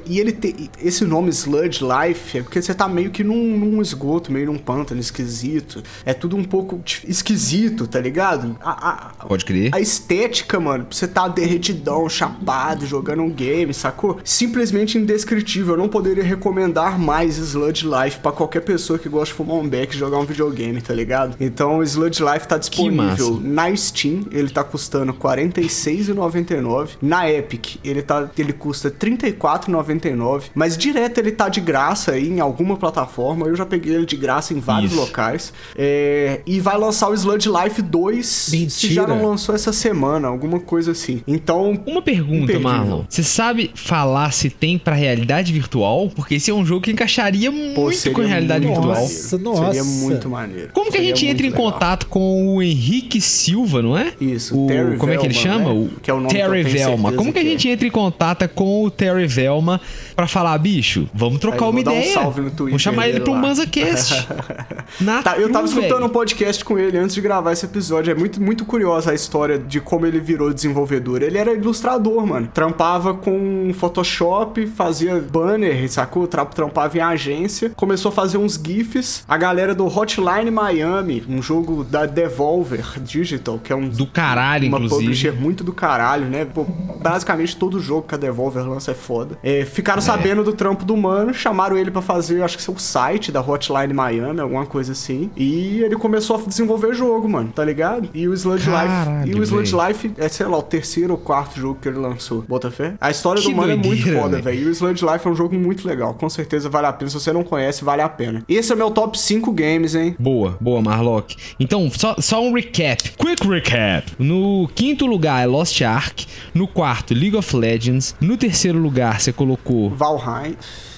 E ele tem. Esse nome Sludge Life é porque você tá meio que num, num esgoto, meio num pântano esquisito. É tudo um pouco esquisito, tá ligado? A, a- Pode crer. a estética, mano, pra você tá derretidão, chapado, jogando um game, sacou? Simplesmente indescritível. Eu não poderia recomendar mais Sludge Life pra qualquer pessoa que gosta de fumar um beck e jogar um videogame, tá ligado? Então o Sludge Life tá disponível na Steam, ele tá custando R$ 46,99. Na Epic, ele, tá, ele custa R$ 34,99. Mas direto ele tá de graça aí em alguma plataforma. Eu já peguei ele de graça em vários Isso. locais. É, e vai lançar o Sludge Life 2 se Mentira. já não lançou essa semana, alguma coisa assim. Assim. Então. Uma pergunta. Marlon. Você sabe falar se tem pra realidade virtual? Porque esse é um jogo que encaixaria Pô, muito seria com a realidade muito virtual. Nossa, nossa. Seria muito maneiro. Como que a Seria gente entra em legal. contato com o Henrique Silva, não é? Isso, o Terry Como é que ele Velma, chama? né? O Que é o nome Terry Velma. Como que a é. gente entra em contato com o Terry Velma pra falar, bicho, vamos trocar Aí, uma vou dar um ideia? salve no Twitter Vou chamar ele lá. BanzaCast. Na Tá, eu tava escutando um podcast com ele antes de gravar esse episódio. É muito, muito curiosa a história de como ele virou desenvolvedor. Ele era ilustrador, mano. Trampava com Photoshop, fazia banner, sacou? Tra- Trampava em agência. Começou a fazer uns GIFs. A galera do Hotline Miami, um jogo da Devolver Digital, que é um. Do caralho, uma inclusive. publisher muito do caralho, né? Pô, basicamente todo jogo que a Devolver lança é foda. É, ficaram sabendo do trampo do mano, chamaram ele pra fazer, acho que seu site da Hotline Miami, alguma coisa assim. E ele começou a desenvolver jogo, mano, tá ligado? E o Sludge Life. E o Sludge. Life é, sei lá, o terceiro ou quarto jogo que ele lançou. Bota fé? A história Que do mano é muito foda, velho. velho. E o Sludge Life é um jogo muito legal. Com certeza vale a pena. Se você não conhece, vale a pena. Esse é o meu top 5 games, hein? Boa, boa, Marlock. Então, só, só um recap. Quick recap. No quinto lugar é Lost Ark. No quarto, League of Legends. No terceiro lugar, você colocou Valheim.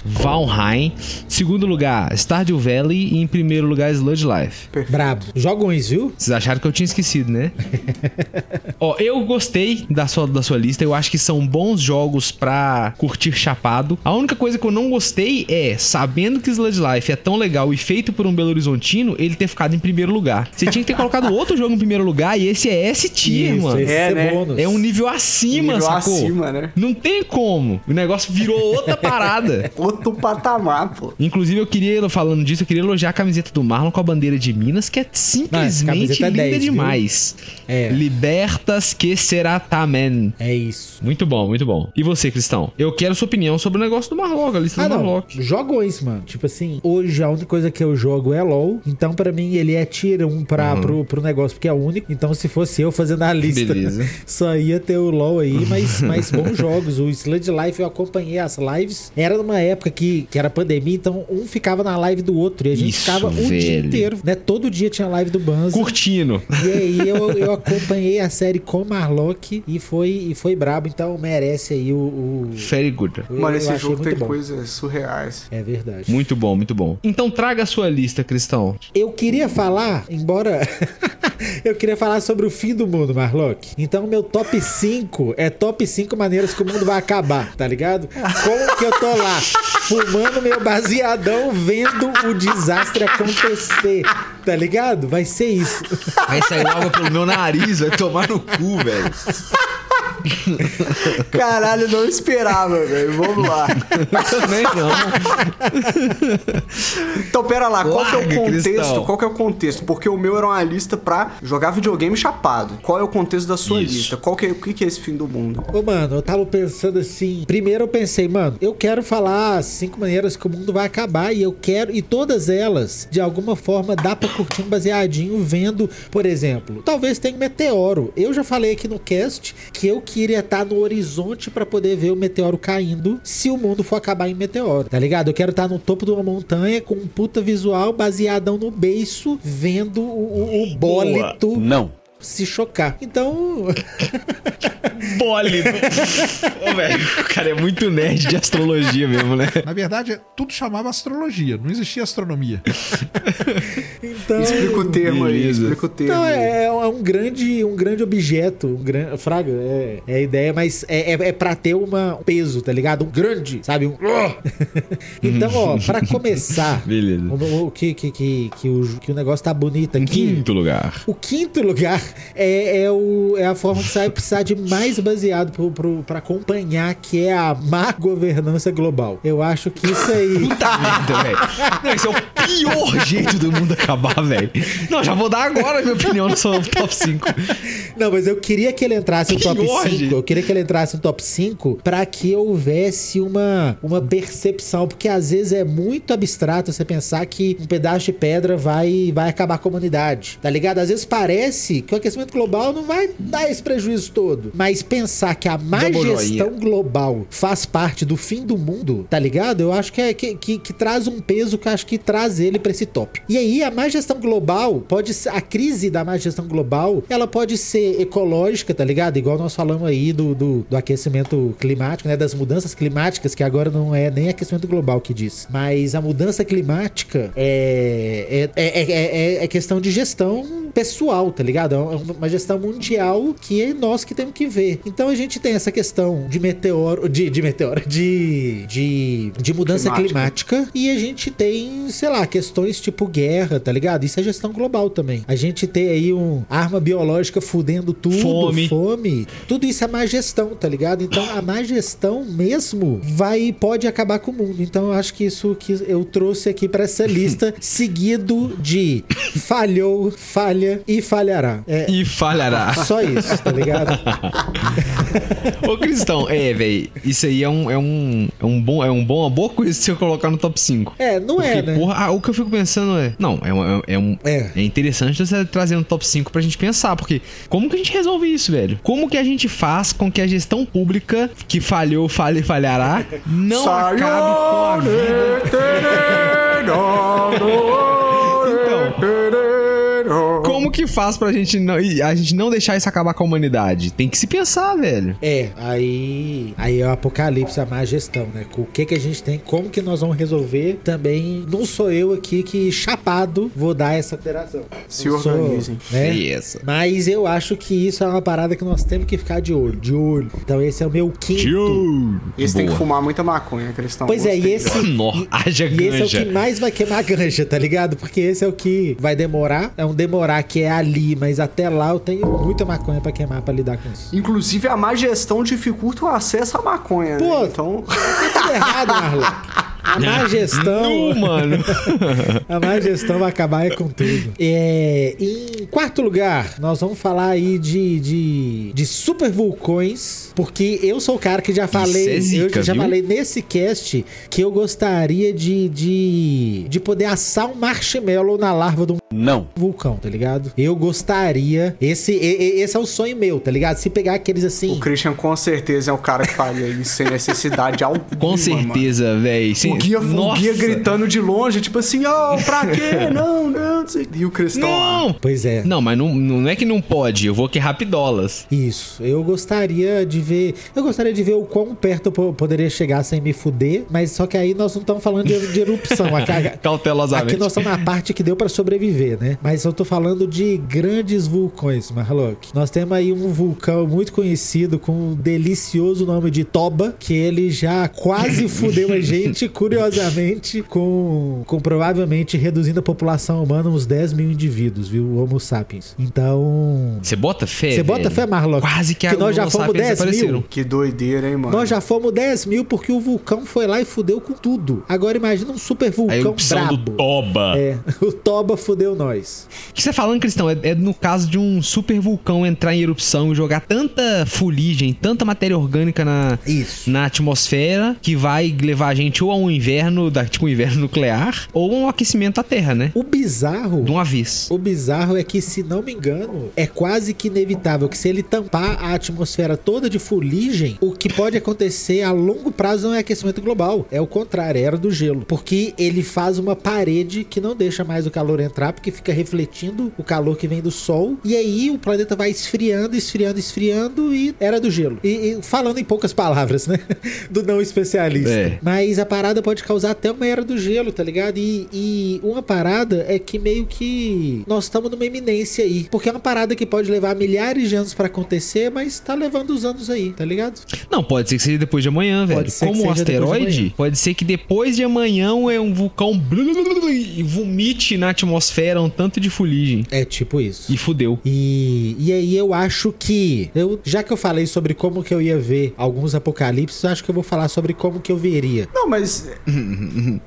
Valheim. Segundo lugar, Stardew Valley. E em primeiro lugar, Sludge Life. Brabo. Jogões, viu? Vocês acharam que eu tinha esquecido, né? Ó, eu gostei da sua, da sua lista. Eu acho que são bons jogos pra curtir chapado. A única coisa que eu não gostei é, sabendo que Sludge Life é tão legal e feito por um Belo Horizontino, ele ter ficado em primeiro lugar. Você tinha que ter colocado outro jogo em primeiro lugar e esse é S-tier, mano. esse É, é, né? bônus. É um nível acima, Nível sacou? acima, né? Não tem como. O negócio virou outra parada. Outro patamar, pô. Inclusive, eu queria, falando disso, eu queria elogiar a camiseta do Marlon com a bandeira de Minas, que é simplesmente camiseta é linda 10, viu? demais. É. Libertas que será tamen. É isso. Muito bom, muito bom. E você, Cristão? Eu quero sua opinião sobre o negócio do Marlock, a lista Ah, do não. Marlock. Jogões, mano. Tipo assim, hoje a única coisa que eu jogo é LOL. Então, pra mim, ele é tier 1 pra, pro, pro negócio, porque é único. Então, se fosse eu fazendo a lista, Beleza. só ia ter o LOL aí, mas, mas bons jogos. O Sludge Life eu acompanhei as lives. Era numa época que, que era pandemia, então um ficava na live do outro. E a gente Isso, ficava o dia velho. inteiro, né? Todo dia tinha live do Banzo. Curtindo. E aí eu, eu acompanhei a série com Marlock e foi, e foi brabo, então merece aí o. o- Very good. eu- Mano, esse jogo tem bom. coisas surreais. É verdade. Muito bom, muito bom. Então traga a sua lista, Cristão. Eu queria falar, embora. eu queria falar sobre o fim do mundo, Marlock. Então, meu top 5 é top 5 maneiras que o mundo vai acabar, tá ligado? Como que eu tô lá, fumando meu baseadão, vendo o desastre acontecer, tá ligado? Vai ser isso. Vai sair logo pelo meu nariz, vai tomar no cu, velho. Caralho, não esperava, velho. Vamos lá. Também não. Então, pera lá, qual que é Larga, o contexto? Cristal. Qual que é o contexto? Porque o meu era uma lista pra jogar videogame chapado. Qual é o contexto da sua Isso. lista? Qual que é, o que que é esse fim do mundo? Ô, mano, eu tava pensando assim. Primeiro eu pensei, mano, eu quero falar as cinco maneiras que o mundo vai acabar e eu quero. E todas elas, de alguma forma, dá pra curtir um baseadinho vendo, por exemplo, talvez tenha um meteoro. Eu já falei aqui no cast que eu queria estar no horizonte pra poder ver o meteoro caindo se o mundo for acabar em meteoro, tá ligado? Eu quero estar no topo de uma montanha com um puta visual baseadão no beiço, vendo o, o, o bólito Não. Se chocar. Então. Bólido. Ô, velho, o cara é muito nerd de astrologia mesmo, né? Na verdade, tudo chamava astrologia, não existia astronomia. então Explica o termo aí, explica o termo. Não, aí. é, é um grande, um grande objeto, um gran... Fraga, é, é a ideia, mas é, é, é pra ter uma um peso, tá ligado? Um grande, sabe? Um... então, ó, pra começar, Beleza. o, o que, que, que, que, o, que o negócio tá bonito Em aqui. quinto lugar. O quinto lugar é, é, o, é a forma que você vai precisar de mais baseado pra acompanhar, que é a má governança global. Eu acho que isso aí. Puta merda, velho. Não, esse é o pior jeito do mundo acabar, velho. Não, já vou dar agora a minha opinião no seu top 5. Não, mas eu queria que ele entrasse no top Pior, 5. gente. Eu queria que ele entrasse no top 5 pra que houvesse uma, uma percepção. Porque às vezes é muito abstrato você pensar que um pedaço de pedra vai, vai acabar com a humanidade. Tá ligado? Às vezes parece que aquecimento global não vai dar esse prejuízo todo. Mas pensar que a má gestão global faz parte do fim do mundo, tá ligado? Eu acho que, é, que, que, que traz um peso que acho que traz ele pra esse top. E aí a má gestão global pode ser, a crise da má gestão global, ela pode ser ecológica, tá ligado? Igual nós falamos aí do, do, do aquecimento climático, né? Das mudanças climáticas, que agora não é nem aquecimento global que diz. Mas a mudança climática é, é, é, é, é questão de gestão pessoal, tá ligado? É uma gestão mundial que é nós que temos que ver. Então a gente tem essa questão de meteoro, de, de meteoro, de, de, de mudança climática. climática. e a gente tem, sei lá, questões tipo guerra, tá ligado? Isso é gestão global também. A gente tem aí um arma biológica fudendo tudo, Fome. fome. Tudo isso é má gestão, tá ligado? Então a má gestão mesmo vai pode acabar com o mundo. Então eu acho que isso que eu trouxe aqui para essa lista seguido de falhou, falha e falhará. É E falhará. só isso, tá ligado? Ô, Cristão, é, velho, isso aí é um, é um, é um bom, é um bom, uma boa coisa se eu colocar no top 5. É, não é, Porque, né? porra, ah, o que eu fico pensando é. Não, é, um- é, um, É. é interessante você trazer um top 5 pra gente pensar, porque como que a gente resolve isso, velho? Como que a gente faz com que a gestão pública, que falhou, falha e falhará, não acabe com a vida? Que faz pra gente não, a gente não deixar isso acabar com a humanidade? Tem que se pensar, velho. É, aí, aí é o apocalipse, a má gestão, né? Com o que que a gente tem, como que nós vamos resolver, também não sou eu aqui que chapado vou dar essa alteração. Se Não sou, organizem. né? Isso. Mas eu acho que isso é uma parada que nós temos que ficar de olho, de olho. Então esse é o meu quinto. Esse tem que Boa. fumar muita maconha, Cristão. Pois é, e esse, haja E esse é o ganja. que mais vai queimar a ganja, tá ligado? Porque esse é o que vai demorar. É um demorar que é ali, mas até lá eu tenho muita maconha pra queimar pra lidar com isso. Inclusive, a má gestão dificulta o acesso à maconha, Pô, né? Então, Tá tudo errado, Marlon. A má gestão. Não, mano. A má gestão vai acabar aí com tudo. É, em quarto lugar, nós vamos falar aí de, de, de super vulcões, porque eu sou o cara que já falei, é zica, eu já viu? falei nesse cast que eu gostaria de, de, de poder assar um marshmallow na larva de um Não. vulcão, tá ligado? Eu gostaria, esse, e- e- esse é o sonho meu, tá ligado? Se pegar aqueles assim, o Christian com certeza é o cara que faria isso sem necessidade alguma. Com certeza, velho. Mano. O guia, o guia gritando de longe, tipo assim, ó, pra quê? Não, não, não sei. E o Cristão lá. Não! pois é. Não, mas não, não é que não pode. Eu vou aqui rapidolas. Isso, eu gostaria de ver. Eu gostaria de ver o quão perto eu po- poderia chegar sem me fuder, mas só que aí nós não estamos falando de, de erupção. Aqui, Cautelosamente. aqui nós estamos na parte que deu pra sobreviver, né? Mas eu tô falando de grandes vulcões, Marlock. Nós temos aí um vulcão muito conhecido com o delicioso nome de Toba, que ele já quase fudeu a gente, curiosamente, com, com provavelmente reduzindo a população humana uns 10 mil indivíduos, viu? O Homo sapiens. Então. Você bota fé, Você bota fé, Marlock? Quase que, Que a nós já fomos sapiens 10 mil. Que doideira, hein, mano? Nós já fomos 10 mil porque o vulcão foi lá e fudeu com tudo. Agora imagina um super A vulcão erupção do brabo. Toba. É, o Toba fudeu nós. O que você tá falando, Cristão, é, é no caso de um super vulcão entrar em erupção e jogar tanta fuligem, tanta matéria orgânica na, Isso. na atmosfera que vai levar a gente ou a um inverno, da, tipo um inverno nuclear, ou um aquecimento da Terra, né? O bizarro. De uma vez. O bizarro é que, se não me engano, é quase que inevitável que se ele tampar a atmosfera toda de fuligem, o que pode acontecer a longo prazo não é aquecimento global. É o contrário, é era do gelo. Porque ele faz uma parede que não deixa mais o calor entrar, porque fica refletindo o calor que vem do sol. E aí o planeta vai esfriando, esfriando, esfriando e era do gelo. E, e falando em poucas palavras, né? Do não especialista. É. Mas a parada pode causar até uma era do gelo, tá ligado? E, e uma parada é que meio que nós estamos numa iminência aí. Porque é uma parada que pode levar milhares de anos pra acontecer, mas tá levando os anos aí, tá ligado? Não, pode ser que seja depois de amanhã, velho. Pode ser que Como um de asteroide, amanhã. pode ser que depois de amanhã é um vulcão e vomite na atmosfera um tanto de fuligem. É tipo isso. E fudeu. E, e aí eu acho que eu já que eu falei sobre como que eu ia ver alguns apocalipses, eu acho que eu vou falar sobre como que eu veria. Não, mas.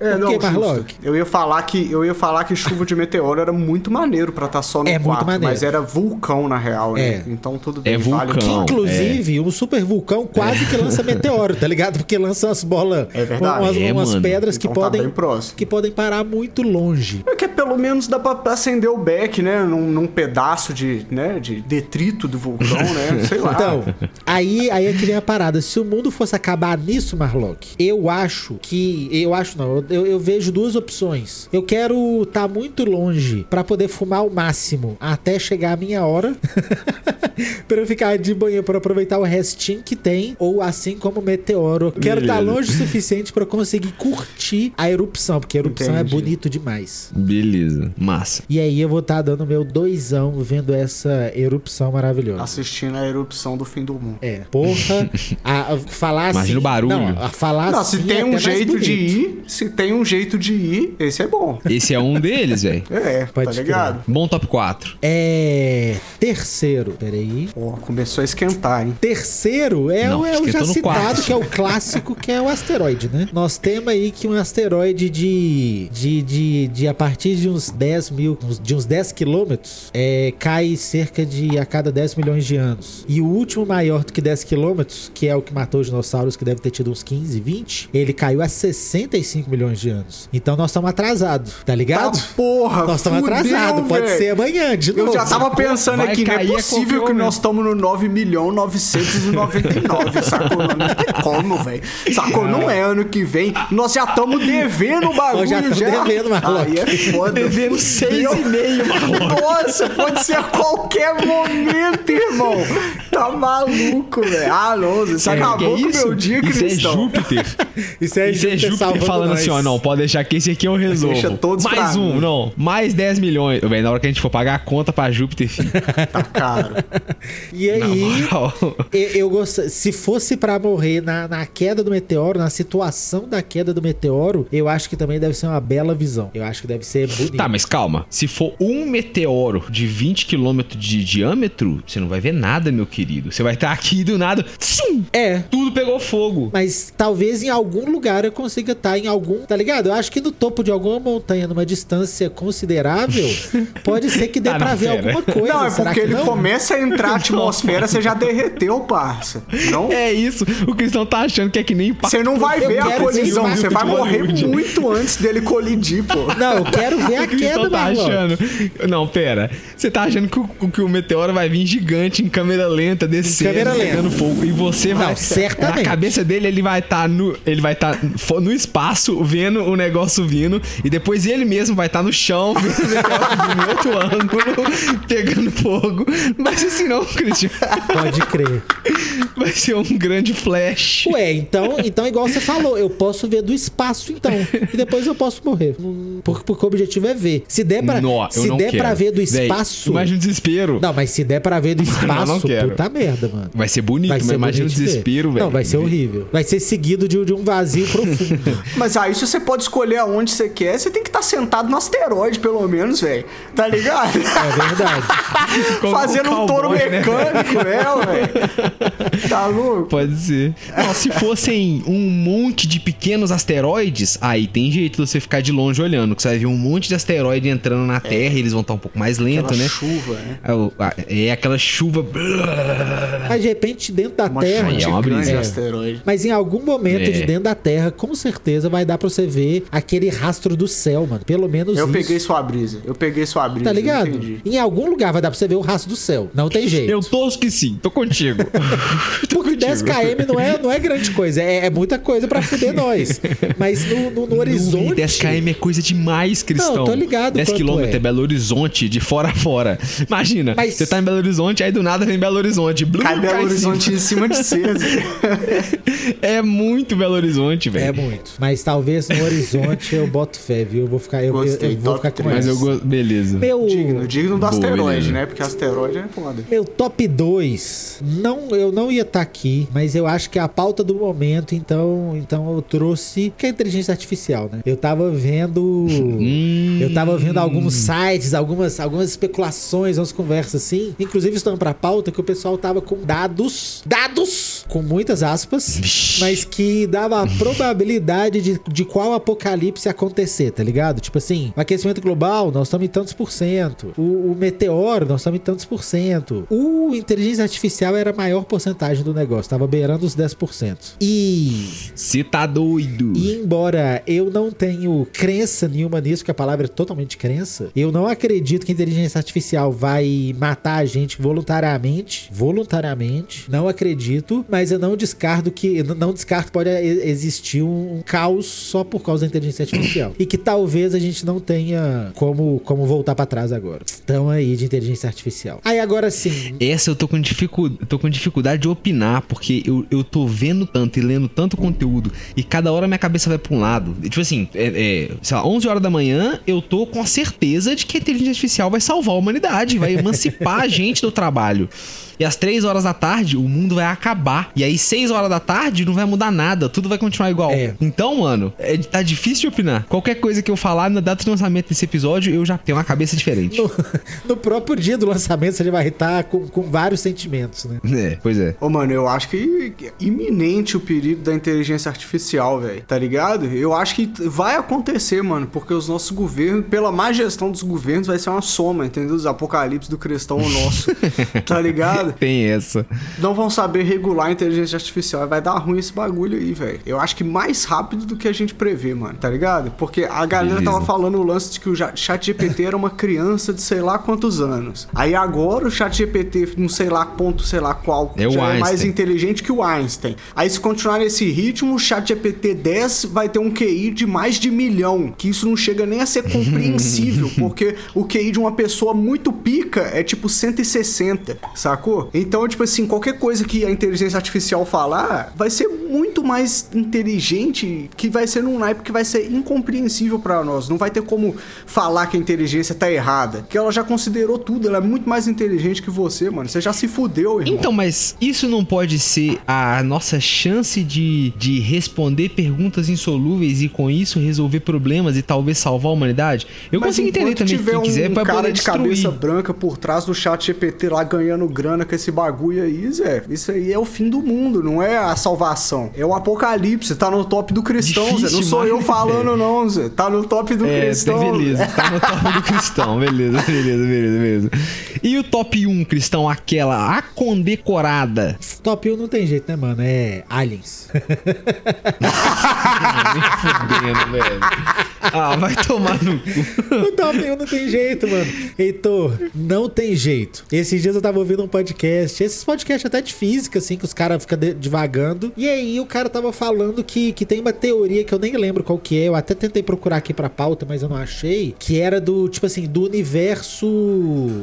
É, Por não, que? Eu ia falar que eu ia falar que chuva de meteoro era muito maneiro pra estar só no É muito quarto, maneiro. mas era vulcão na real, né? É. Então tudo bem. É vale- vulcão. Não, Inclusive, um super vulcão quase que lança meteoro, tá ligado? Porque lança umas bolas, É verdade. umas, É, umas mano. pedras que Então tá podem que podem parar muito longe. É que pelo menos dá pra pra acender o beck, né? Num, num pedaço de, né, de detrito do vulcão, né? Sei lá. Então, aí, aí é que vem a parada. Se o mundo fosse acabar nisso, Marlock, eu acho que. Eu acho não, eu, eu vejo duas opções. Eu quero estar muito longe pra poder fumar o máximo até chegar a minha hora. pra eu ficar de banho pra aproveitar o restinho que tem. Ou assim como o meteoro. Eu quero estar Beleza. longe o suficiente pra eu conseguir curtir a erupção, porque a erupção Entendi. é bonito demais. Beleza. Massa. E aí eu vou estar dando meu doisão vendo essa erupção maravilhosa. Assistindo a erupção do fim do mundo. É, porra. A, a- falar assim. Imagina o barulho. Não, a falar Não, assim. se tem é um jeito de ir, se tem um jeito de ir, esse é bom. Esse é um deles, velho. É, Pode tá ligado? Bom top 4. É. Terceiro, peraí. Pô, começou a esquentar, hein? Terceiro é, Não, o, é o que já citado, quarto. que é o clássico, que é o asteroide, né? Nós temos aí que um asteroide de. de, de, de a partir de uns 10 mil, de uns 10 quilômetros, é, cai cerca de a cada 10 milhões de anos. E o último maior do que 10 quilômetros, que é o que matou os dinossauros, que deve ter tido uns 15, 20, ele caiu a 65 milhões de anos. Então nós estamos atrasados, tá ligado? Tá, porra, nós estamos atrasados, pode ser amanhã, de novo. Eu já tava pensando Vai aqui, não é possível que nós estamos no 9 milhão 999, sacou? Não tem como, velho. Sacou? Não é ano que vem. Nós já estamos devendo o bagulho Nós já tamo devendo, Marlock. Aí é foda. Devendo fudeu. 6,5, Marlock. Nossa, pode ser a qualquer momento, irmão. Tá maluco, velho. Ah, não, o que acabou é com o isso? meu dia, Isso é Cristão. Júpiter. Isso é Isso é Júpiter falando nós. assim, ó, não, pode deixar que esse aqui eu resolvo. Deixa todos mais um, mim. não, mais 10 milhões. Velho, na hora que a gente for pagar a conta pra Júpiter, filho. Tá caro. E aí, eu, eu gosto, se fosse pra morrer na, na queda do meteoro, na situação da queda do meteoro, eu acho que também deve ser uma bela visão. Eu acho que deve ser bonito. Tá, mas calma. Se for um meteoro de 20 km de diâmetro, você não vai ver nada, meu querido. Você vai estar aqui do nada. Sim! É. Tudo pegou fogo. Mas talvez em algum lugar eu consiga estar em algum. Tá ligado? Eu acho que no topo de alguma montanha, numa distância considerável, pode ser que dê Tá, pra ver pera. alguma coisa. Não, é Será porque que ele não? começa a entrar a atmosfera, você já derreteu, parça. Não? É isso. O Cristão tá achando que é que nem. Você não vai Eu ver a colisão, você vai morrer muito antes dele colidir, pô. Não, eu quero ver a queda, tá Marlon. achando. Não, pera. Você tá achando que o, que o meteoro vai vir gigante em câmera lenta, descendo, câmera lenta. pegando fogo. E você Não, vai. certamente. Na cabeça dele, ele vai estar no. Ele vai estar no espaço, vendo o negócio vindo. E depois ele mesmo vai estar no chão, vendo o negócio vindo outro ângulo, pegando fogo. Não vai ser assim, não, Cristian. Pode crer. Vai ser um grande flash. Ué, então, então, igual você falou, eu posso ver do espaço, então. E depois eu posso morrer. Porque, porque o objetivo é ver. Se der eu se não der quero. pra ver do Véi, espaço. imagina o desespero. Não, mas se der pra ver do espaço, quero. puta merda, mano. Vai ser bonito, Vai mas ser imagina o desespero, velho. Não, vai ser horrível. Vai ser seguido de, de um vazio profundo. Mas aí, se você pode escolher aonde você quer, você tem que estar sentado no asteroide, pelo menos, velho. Tá ligado? É verdade. Como Fazendo um touro né? mecânico, né, velho? Tá louco? Pode ser. Não, se fossem um monte de pequenos asteroides, aí tem jeito de você ficar de longe olhando. Que você vai ver um monte de asteroide entrando na Terra e eles vão estar um pouco mais lento, Aquela né? chuva, né? É É aquela chuva. Mas de repente, dentro da Uma Terra. é uma brisa. de asteroide. Mas em algum momento É. de dentro da Terra, com certeza vai dar pra você ver aquele rastro do céu, mano. Pelo menos Eu isso. peguei sua brisa. Eu peguei sua brisa. Tá ligado? Entendi. Em algum lugar vai dar pra você ver o rastro do céu. Não tem jeito. Eu tosco que sim, tô contigo. tô Porque 10 km não é, não é grande coisa, é, é muita coisa pra fuder nós. Mas no, no, no horizonte. Ui, 10 km é coisa demais, Cristão. Não, tô ligado 10 quanto km é. é. Belo Horizonte, de fora a fora. Imagina, Mas- você tá em Belo Horizonte, aí do nada vem Belo Horizonte. Blum, Cai Belo cai em Horizonte em cima de você. cima. É muito Belo Horizonte, velho. É muito. Mas talvez no horizonte eu boto fé, viu? Eu vou ficar, eu, eu- Gostei, eu vou top ficar com Mas eu gosto. Beleza. Meu, Digno, digno do Boa, asteroide, beleza. né? Porque asteroide é foda. meu top 2. Não, eu não ia estar aqui, mas eu acho que é a pauta do momento, então, então eu trouxe que é a inteligência artificial, né? Eu tava vendo Hum. Eu tava vendo alguns sites, algumas, algumas especulações, umas conversas assim. Inclusive estão pra pauta que o pessoal tava com dados. Dados! Com muitas aspas, mas que dava a probabilidade de, de qual apocalipse acontecer, tá ligado? Tipo assim, o aquecimento global, nós estamos em tantos por cento. O, o meteoro, nós estamos em tantos por cento. O inteligência artificial era a maior porcentagem do negócio, tava beirando os 10%. E Você tá doido. e embora eu não tenho crença nenhuma nisso, que a palavra é totalmente crença, eu não acredito que a inteligência artificial vai matar a gente voluntariamente. Voluntariamente. Não acredito, mas eu não descarto que. Não descarto pode existir um, caos só por causa da inteligência artificial. e que talvez a gente não tenha como, como voltar pra trás agora. Então aí de inteligência artificial. Aí agora sim. Essa eu tô com, dificu... tô com dificuldade de opinar, porque eu, eu tô vendo tanto e lendo tanto conteúdo, e cada hora minha cabeça vai pra um lado. Tipo assim, é, é, sei lá, 11 horas da manhã, eu tô com a certeza de que a inteligência artificial vai salvar a humanidade, vai emancipar a gente do trabalho. E às 3 horas da tarde, o mundo vai acabar. E aí, 6 horas da tarde, não vai mudar nada. Tudo vai continuar igual. É. Então, mano, é- tá difícil de opinar. Qualquer coisa que eu falar na data de lançamento desse episódio, eu já tenho uma cabeça diferente. No, no próprio dia do lançamento, você já vai estar com, com vários sentimentos, né? É, pois é. Ô, mano, eu acho que é iminente o perigo da inteligência artificial, velho. Tá ligado? Eu acho que vai acontecer, mano, porque os nossos governos, pela má gestão dos governos, vai ser uma soma, entendeu? Os apocalipse do cristão nosso. tá ligado? Tem essa. Não vão saber regular inteligência artificial. Vai dar ruim esse bagulho aí, velho. Eu acho que mais rápido do que a gente prevê, mano. Tá ligado? Porque a galera Beleza. tava falando o lance de que o chat GPT era uma criança de sei lá quantos anos. Aí agora o chat GPT, não sei lá ponto, sei lá qual, É já é mais inteligente que o Einstein. Aí se continuar nesse ritmo, o chat GPT 10 vai ter um QI de mais de milhão. Que isso não chega nem a ser compreensível. porque o QI de uma pessoa muito pica é tipo 160, sacou? Então, tipo assim, qualquer coisa que a inteligência artificial falar vai ser muito mais inteligente, que vai ser num naipe que vai ser incompreensível pra nós. Não vai ter como falar que a inteligência tá errada. Porque ela já considerou tudo, ela é muito mais inteligente que você, mano. Você já se fudeu, irmão. Então, mas isso não pode ser a nossa chance de, de responder perguntas insolúveis e com isso resolver problemas e talvez salvar a humanidade? Eu Mas consigo entender também tiver quem quiser um pra cara de destruir. cabeça branca por trás do chat GPT lá ganhando grana com esse bagulho aí, Zé. Isso aí é o fim do mundo, não é a salvação. É o apocalipse, tá no top do cristão, Difícil Zé. Não sou eu falando velho. não, Zé. Tá no top do É, cristão. beleza, tá no top do cristão, beleza, beleza, beleza, beleza. E o top 1 cristão, aquela, a condecorada. Top 1 não tem jeito, né, mano? É Aliens. Ah, nem fudendo, velho. Ah, vai tomar no cu. o top 1 não tem jeito, mano. Heitor, não tem jeito. Esses dias eu tava ouvindo um podcast, esses podcasts até de física, assim, que os caras ficam de- divagando. E aí o cara tava falando que, que tem uma teoria que eu nem lembro qual que é. Eu até tentei procurar aqui pra pauta, mas eu não achei. Que era do, tipo assim, do universo.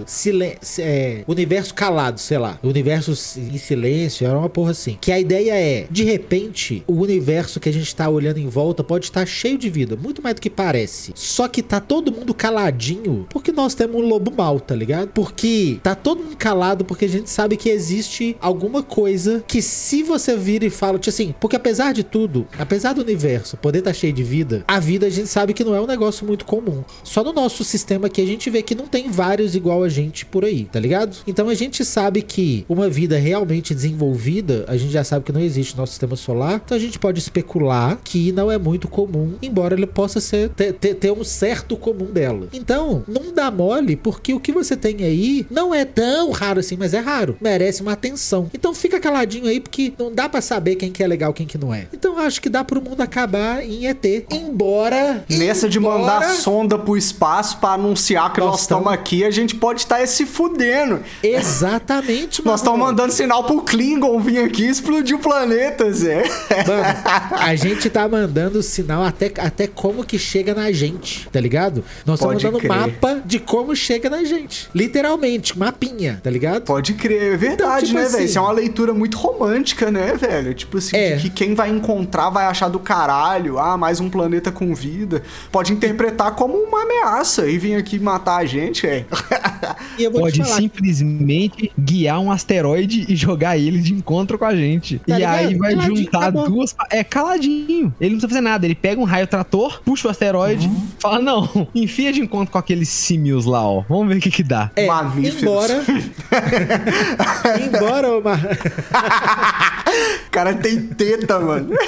Silen é, universo calado, sei lá. Universo em silêncio, era uma porra assim. Que a ideia é, de repente, o universo que a gente tá olhando em volta pode estar cheio de vida, muito mais do que parece. Só que tá todo mundo caladinho porque nós temos um lobo mau, tá ligado? Porque tá todo mundo calado porque a gente sabe que existe alguma coisa que se você vira e fala, tipo assim, porque apesar de tudo, apesar do universo poder estar cheio de vida, a vida a gente sabe que não é um negócio muito comum. Só no nosso sistema aqui a gente vê que não tem vários igual a gente por aí, tá ligado? Então a gente sabe que uma vida realmente desenvolvida, a gente já sabe que não existe no nosso sistema solar, então a gente pode especular que não é muito comum, embora ele possa ser ter, ter, ter um certo comum dela. Então, não dá mole, porque o que você tem aí não é tão raro assim, mas é raro. Merece uma atenção. Então fica caladinho aí, porque não dá pra saber quem que é legal, quem que não é. Então eu acho que dá pro mundo acabar em ET. Embora. Nessa de embora- mandar sonda pro espaço pra anunciar que Nós nós estamos tamo- aqui, a gente pode estar se fudendo. Exatamente, Nós estamos mano. mandando sinal pro Klingon vir aqui e explodir o planeta, Zé. Mano, a gente tá mandando sinal até, até como que chega na gente, tá ligado? Nós estamos mandando crer. mapa de como chega na gente. Literalmente, mapinha, tá ligado? Pode crer, é verdade, Então, tipo né, velho? assim- Isso é uma leitura muito romântica, né, velho? Tipo assim, É. que quem vai encontrar vai achar do caralho, ah, mais um planeta com vida. Pode interpretar como uma ameaça e vir aqui matar a gente, é. E eu vou te Pode falar, simplesmente guiar um asteroide e jogar ele de encontro com a gente. Tá e ligado? aí vai Caladinho, juntar acabou. duas. É caladinho. Ele não precisa fazer nada. Ele pega um raio trator, puxa o asteroide, Uhum. fala: não, enfia de encontro com aqueles símios lá, ó. Vamos ver o que que dá. é, Mamíferos. embora... embora, Omar... Cara tem teta, mano.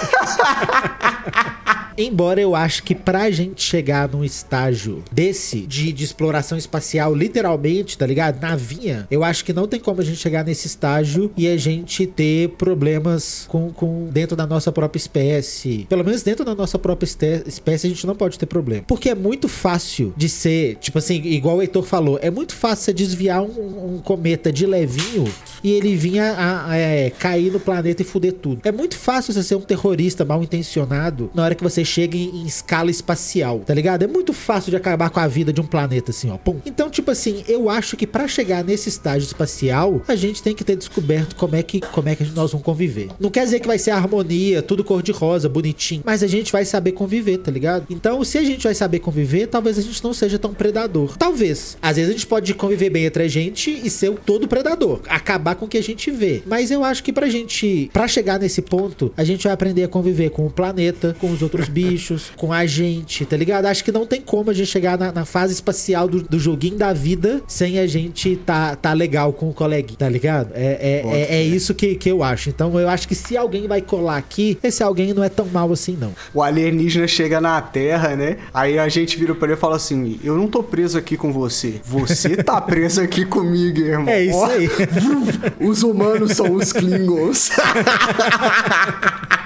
Embora eu acho que pra gente chegar num estágio desse, de, de exploração espacial, literalmente, tá ligado? Navinha, eu acho que não tem como a gente chegar nesse estágio e a gente ter problemas com, com dentro da nossa própria espécie. Pelo menos dentro da nossa própria espécie a gente não pode ter problema. Porque é muito fácil de ser, tipo assim, igual o Heitor falou, é muito fácil você desviar um, um cometa de levinho e ele vinha a, a, é, cair no planeta e fuder tudo. É muito fácil você ser um terrorista mal intencionado na hora que você chega em, em escala espacial, tá ligado? É muito fácil de acabar com a vida de um planeta assim, ó. Pum. Então, tipo assim, eu acho que pra chegar nesse estágio espacial, a gente tem que ter descoberto como é que como é que nós vamos conviver. Não quer dizer que vai ser harmonia, tudo cor de rosa, bonitinho, mas a gente vai saber conviver, tá ligado? Então, se a gente vai saber conviver, talvez a gente não seja tão predador. Talvez. Às vezes a gente pode conviver bem entre a gente e ser o todo predador, acabar com o que a gente vê. Mas eu acho que pra gente, pra chegar nesse ponto, a gente vai aprender a conviver com o planeta, com os outros bichos, com a gente, tá ligado? Acho que não tem como a gente chegar na, na fase espacial do, do joguinho da vida sem a gente tá, tá legal com o coleguinha, tá ligado? É, é, é, é isso que, que eu acho. Então eu acho que se alguém vai colar aqui, esse alguém não é tão mal assim, não. O alienígena chega na Terra, né? Aí a gente vira pra ele e fala assim: Eu não tô preso aqui com você. Você tá preso aqui comigo, irmão. É isso Ó, aí. Os humanos são os Klingons.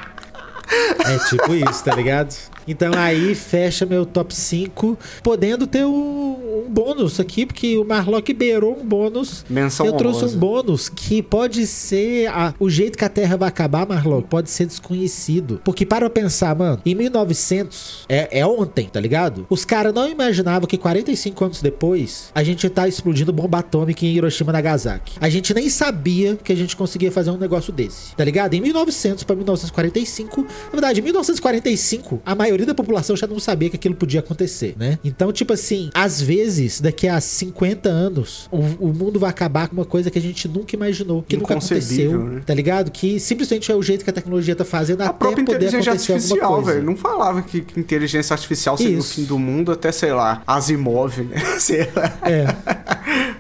É tipo isso, tá ligado? Então aí fecha meu top 5, podendo ter um, um bônus aqui, porque o Marlock beirou um bônus. Menção Eu trouxe honrosa. um bônus que pode ser a- o jeito que a Terra vai acabar, Marlock, pode ser desconhecido. Porque para eu pensar, mano, em 1900, é, é ontem, tá ligado? Os caras não imaginavam que 45 anos depois, a gente tá explodindo bomba atômica em Hiroshima e Nagasaki. A gente nem sabia que a gente conseguia fazer um negócio desse, tá ligado? Em 1900 para 1945, na verdade, em 1945, a maioria da população já não sabia que aquilo podia acontecer, né? Então, tipo assim, às vezes, daqui a 50 anos, o, o mundo vai acabar com uma coisa que a gente nunca imaginou, que nunca aconteceu, né? tá ligado? Que simplesmente é o jeito que a tecnologia tá fazendo A até própria poder inteligência acontecer artificial, velho. Não falava que, que inteligência artificial seria Isso. o fim do mundo até, sei lá, Asimov, né? Sei lá. É.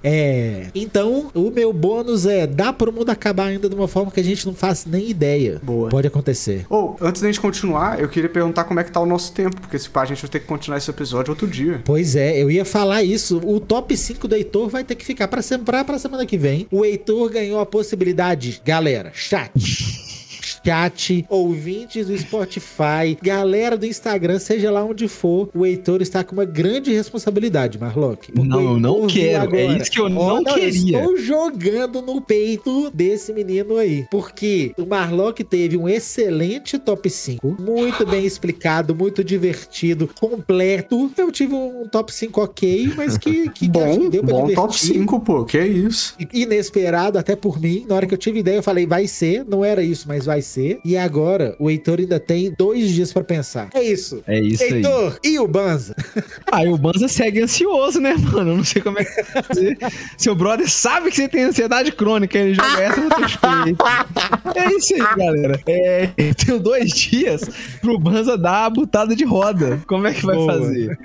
É. Então, o meu bônus é: dá pro mundo acabar ainda de uma forma que a gente não faz nem ideia. Boa. Pode acontecer. Ou, antes da gente continuar, eu queria perguntar como é que tá o nosso tempo, porque se pá, a gente vai ter que continuar esse episódio outro dia. Pois é, eu ia falar isso. O top 5 do Heitor vai ter que ficar pra, sem- pra semana que vem. O Heitor ganhou a possibilidade, galera, chat. Chat, ouvintes do Spotify, galera do Instagram, seja lá onde for, o Heitor está com uma grande responsabilidade, Marlock. Não, eu não Heitor viu quero. É isso que eu não queria. Estou jogando no peito desse menino aí. Porque o Marlock teve um excelente top 5, muito bem explicado, muito divertido, completo. Eu tive um top 5 ok, mas que, que, Bom, que deu pra bom divertir. top 5, pô, que isso. Inesperado até por mim. Na hora que eu tive ideia, eu falei, vai ser. Não era isso, mas vai ser. E agora, o Heitor ainda tem dois dias pra pensar. É isso. É isso aí. Heitor, e o Banza? Ah, e o Banza segue ansioso, né, mano? Eu não sei como é que vai fazer. Seu brother sabe que você tem ansiedade crônica, ele joga essa no teu peito. É isso aí, galera. É, eu tenho dois dias pro Banza dar a butada de roda. Como é que vai Boa. fazer?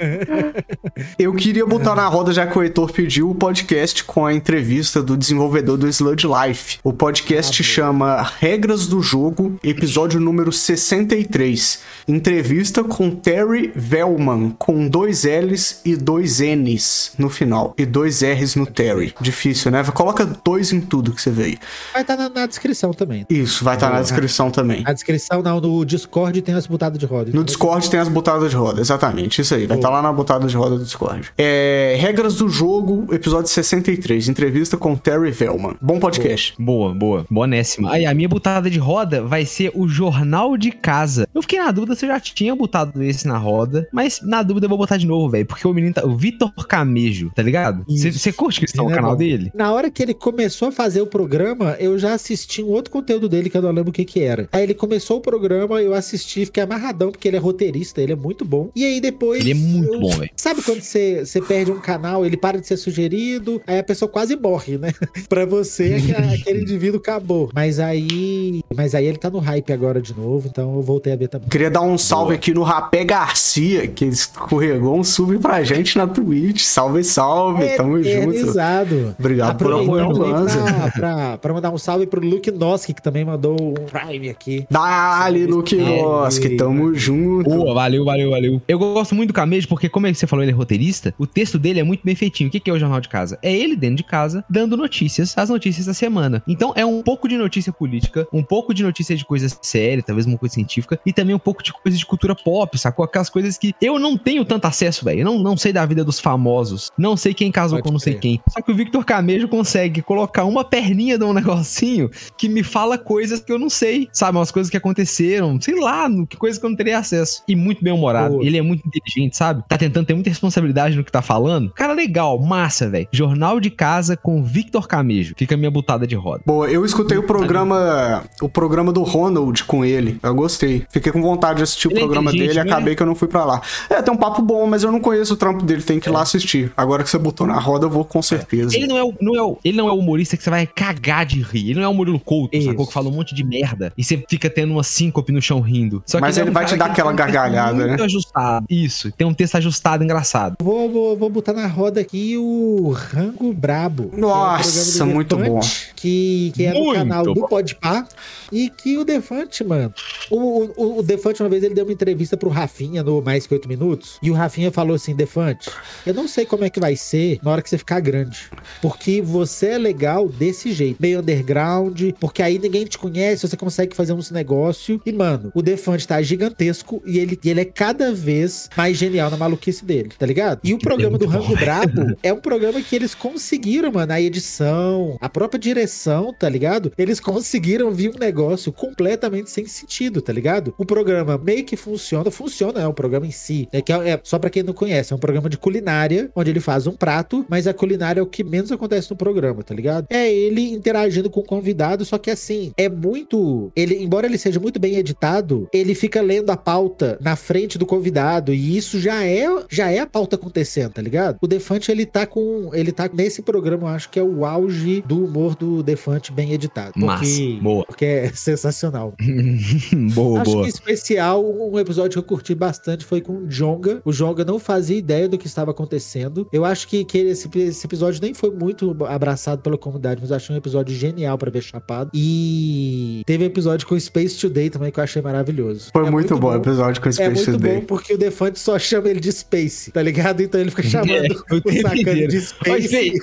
Eu queria botar na roda, já que o Heitor pediu, o podcast com a entrevista do desenvolvedor do Sludge Life. O podcast chama Regras do Jogo, episódio número 63. Entrevista com Terry Velman, com dois L's e dois N's no final. E dois R's no Terry. Difícil, né? Coloca dois em tudo que você vê aí. Vai estar na, na descrição também. Isso, vai estar na descrição também. Na descrição, não, no Discord tem as botadas de roda. No Discord tem as botadas de roda, exatamente. Isso aí, vai estar lá na botada de roda do Discord. É, regras do jogo, episódio 63. Entrevista com Terry Velman. Bom podcast. Boa, boa. Bonésima. Aí, a minha butada de roda vai ser o Jornal de Casa. Eu fiquei na dúvida se eu já tinha botado esse na roda, mas na dúvida eu vou botar de novo, velho, porque o menino tá. O Vitor Camejo, tá ligado? Você curte que está no Ele é canal bom. dele? Na hora que ele começou a fazer o programa, eu já assisti um outro conteúdo dele que eu não lembro o que que era. Aí ele começou o programa, eu assisti, fiquei amarradão, porque ele é roteirista, ele é muito bom. E aí depois. Ele é muito eu- bom, velho. Sabe quando você você perde um canal, ele para de ser sugerido, aí a pessoa quase morre, né? pra você, aquele- aquele indivíduo acabou. Mas aí. Mas aí ele tá no hype agora de novo, então eu voltei a ver também. Queria dar um salve aqui no Rapé Garcia, que escorregou um sub pra gente na Twitch. Salve, salve, tamo junto. Eternizado. Obrigado por apoiar o também pra, pra, pra mandar um salve pro Luke Noski, que também mandou um Prime aqui. Dali, Luke Noski, tamo junto. Boa, valeu, valeu, valeu. Eu gosto muito do Camejo porque, como você falou, ele é roteirista, o texto dele é muito bem feitinho. O que que é o Jornal de Casa? É ele dentro de casa, dando notícias, as notícias da semana. Então, é um pouco de notícia política, um pouco de notícia de coisa séria, talvez uma coisa científica, e também um pouco de coisa de cultura pop, sacou? Aquelas coisas que eu não tenho tanto acesso, velho. Eu não, não sei da vida dos famosos, não sei quem casou Pode com não sei crer. quem. Só que o Victor Camejo consegue colocar uma perninha de um negocinho que me fala coisas que eu não sei, sabe? Umas coisas que aconteceram, sei lá, no- que coisas que eu não teria acesso. E muito bem humorado. Boa. Ele é muito inteligente, sabe? Tá tentando ter muita responsabilidade no que tá falando. Cara, legal, massa, velho. Jornal de Casa com Victor Camejo. Fica a minha butada de roda. Boa, eu escutei o programa o programa do Ronald com ele. Eu gostei. Fiquei com vontade de assistir o Ele é programa dele e né? acabei que eu não fui pra lá. É, tem um papo bom, mas eu não conheço o trampo dele, tem que ir lá assistir. Agora que você botou na roda, eu vou com certeza. Ele não é, o, não é o, ele não é o humorista que você vai cagar de rir. Ele não é o Murilo Couto, Isso. sacou? Que fala um monte de merda. E você fica tendo uma síncope no chão rindo. Só que Mas é ele um vai te dar que aquela gargalhada, muito né? ajustado. Isso. Tem um texto ajustado, engraçado. Vou, vou, vou botar na roda aqui o Rango Brabo. que é um Nossa, programa do muito bom. Que, que é no Muito canal do bom. Podpah. E que o Defante, mano. O, o, o Defante, uma vez, ele deu uma entrevista pro Rafinha no Mais Que Oito Minutos. E o Rafinha falou assim: Defante, eu não sei como é que vai ser na hora que você ficar grande. Porque você é legal desse jeito, meio underground. Porque aí ninguém te conhece, você consegue fazer uns negócios. E, mano, o Defante tá gigantesco e ele, e ele é cada vez mais genial na maluquice dele, tá ligado? E o programa do Rango Brabo é um programa que eles conseguiram, mano, a edição, a própria direção, tá ligado? Eles conseguiram vir um negócio completamente sem sentido, tá ligado? O programa meio que funciona, funciona, é o programa em si. É que é, é- só pra quem não conhece, é um programa de culinária, onde ele faz um prato, mas a culinária é o que menos acontece no programa, tá ligado? É ele interagindo com o convidado, só que assim, é muito. Ele, embora ele seja muito bem editado, ele fica lendo a pauta na frente do convidado, e isso já é já é a pauta acontecendo, tá ligado? O Defante, ele tá com. Ele tá nesse programa, eu acho que é o auge do humor do Defante bem editado. Porque, Massa. Boa. Porque é sensacional. boa, Acho boa. que em especial, um episódio que eu curti bastante foi com o Jonga. O Jonga não fazia ideia do que estava acontecendo. Eu acho que, que esse, esse episódio nem foi muito abraçado pela comunidade, mas eu achei um episódio genial pra ver chapado. E teve um episódio com o Space Today também que eu achei maravilhoso. Foi É muito, bom o episódio com o É Space muito Today. bom porque o Defante só chama ele de Space, tá ligado? Então ele fica chamando É, o sacano de Space.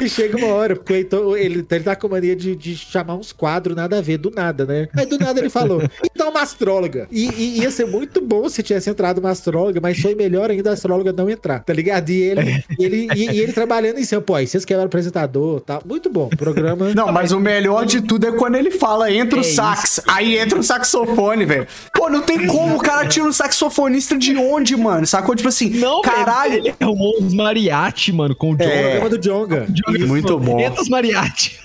E chega uma hora, porque o Heitor, ele, ele tá com a mania de, de chamar uns quadros nada a ver, do nada, né? Aí do nada ele falou, então uma astróloga. E, e ia ser muito bom se tivesse entrado uma astróloga, mas foi melhor ainda a astróloga não entrar, tá ligado? E ele, e ele, e, e ele trabalhando em cima, pô, aí vocês querem apresentador tá? Muito bom. O programa. Não, mas o melhor de tudo é quando ele fala, entra o É sax, aí entra o saxofone, velho. Pô, não tem como, o cara tira um saxofonista de onde, mano? Sacou? Tipo assim, Não, caralho. Ele arrumou uns mariachi, mano, com o John. O programa do Jonga. Jonga. Muito bom. Entra os mariachi.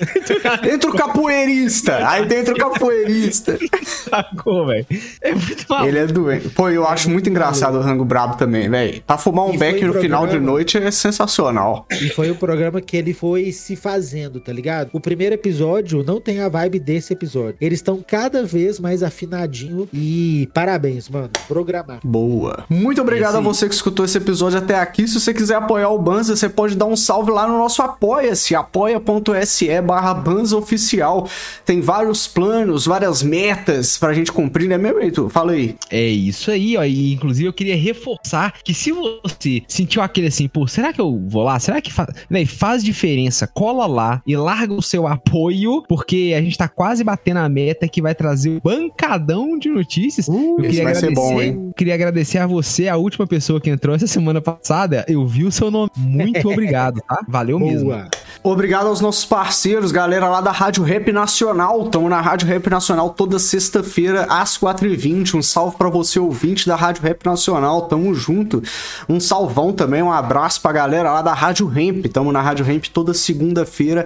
Entra o capoeirista, aí dentro o capoeirista. Sacou, velho? É muito maluco. Ele é doente. Pô, eu acho muito engraçado o Rango Brabo também, velho. Pra fumar um E beck no final de programa- noite é sensacional. E foi o programa que ele foi se fazendo, tá ligado? O primeiro episódio não tem a vibe desse episódio. Eles estão cada vez mais afinadinho e parabéns, mano. Programar. Boa. Muito obrigado Esse- a você que escutou esse episódio até aqui. Se você quiser apoiar o Banza, você pode dar um salve lá no nosso Apoia-se, apoia.se barra Banza Oficial. Tem vários planos, várias metas pra gente cumprir, né, meu Heitor? Fala aí. É isso aí, ó. E inclusive eu queria reforçar que se você sentiu aquele assim, pô, será que eu vou lá? Será que faz. Véi, faz diferença? Cola lá e larga o seu apoio, porque a gente tá quase batendo a meta que vai trazer o bancadão de notícias. eu esse queria vai ser agradecer bom, hein? queria agradecer a você, a última pessoa que entrou essa semana passada. Eu vi o seu nome. Muito obrigado, tá? Valeu mesmo. Boa. Obrigado aos nossos parceiros, galera lá da Rádio Rap Nacional. Estamos na Rádio Rap Nacional toda sexta-feira, às 4h20. Um salve pra você, ouvinte da Rádio Rap Nacional. Tamo junto. Um salvão também, um abraço pra galera lá da Rádio Ramp. Tamo na Rádio Ramp toda segunda-feira.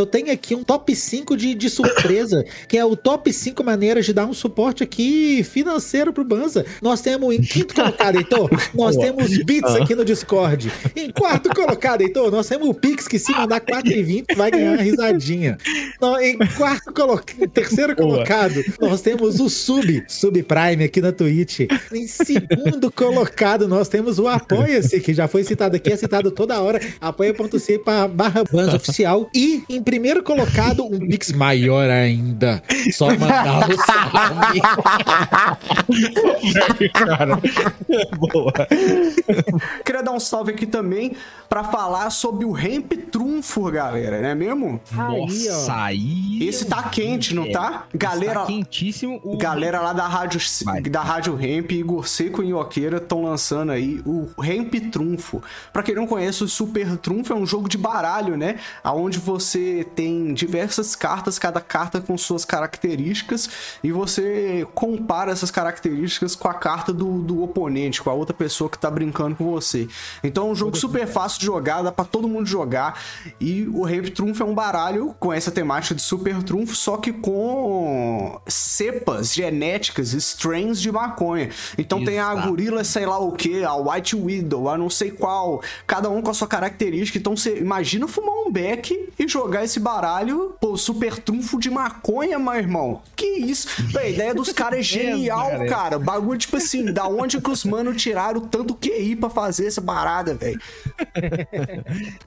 Eu tenho aqui um top 5 de, de surpresa, que é o top 5 maneiras de dar um suporte aqui financeiro pro Banza. Nós temos em quinto colocado, Heitor, nós temos bits aqui no Discord. Em quarto colocado, Heitor, nós temos o Pix, que se mandar 4,20 vai ganhar uma risadinha. Não, em quarto colocado, terceiro colocado, nós temos o Sub, Sub Prime aqui na Twitch. Em segundo colocado, nós temos o Apoia-se, que já foi citado aqui, é citado toda hora, apoia.se barra Banza Oficial. E em primeiro colocado, um Pix maior ainda. Só mandar o salve. Cara, boa. Queria dar um salve aqui também pra falar sobre o Ramp Trunfo, galera, não é mesmo? Nossa, aí. Esse tá quente, não tá? Galera, Tá quentíssimo. O... Galera lá da Rádio, Vai. da Rádio Ramp, Igor Seco e Ioqueira estão lançando aí o Ramp Trunfo. Pra quem não conhece, o Super Trunfo é um jogo de baralho, né? Onde você tem diversas cartas, cada carta com suas características, e você compara essas características com a carta do, do oponente, com a outra pessoa que tá brincando com você. Então é um jogo super fácil de jogar, dá pra todo mundo jogar. E o Ramp Trunfo é um baralho com essa temática de Super Trunfo, só que com cepas genéticas, strains de maconha. Então tem a Exato. gorila, sei lá o que, a White Widow, a não sei qual, cada um com a sua característica. Então você imagina fumar um beck e jogar esse baralho, pô, super trunfo de maconha, meu irmão. Que isso? Pô, a ideia dos caras é genial, cara. cara. Bagulho, tipo assim, da onde que os manos tiraram tanto QI pra fazer essa parada, velho?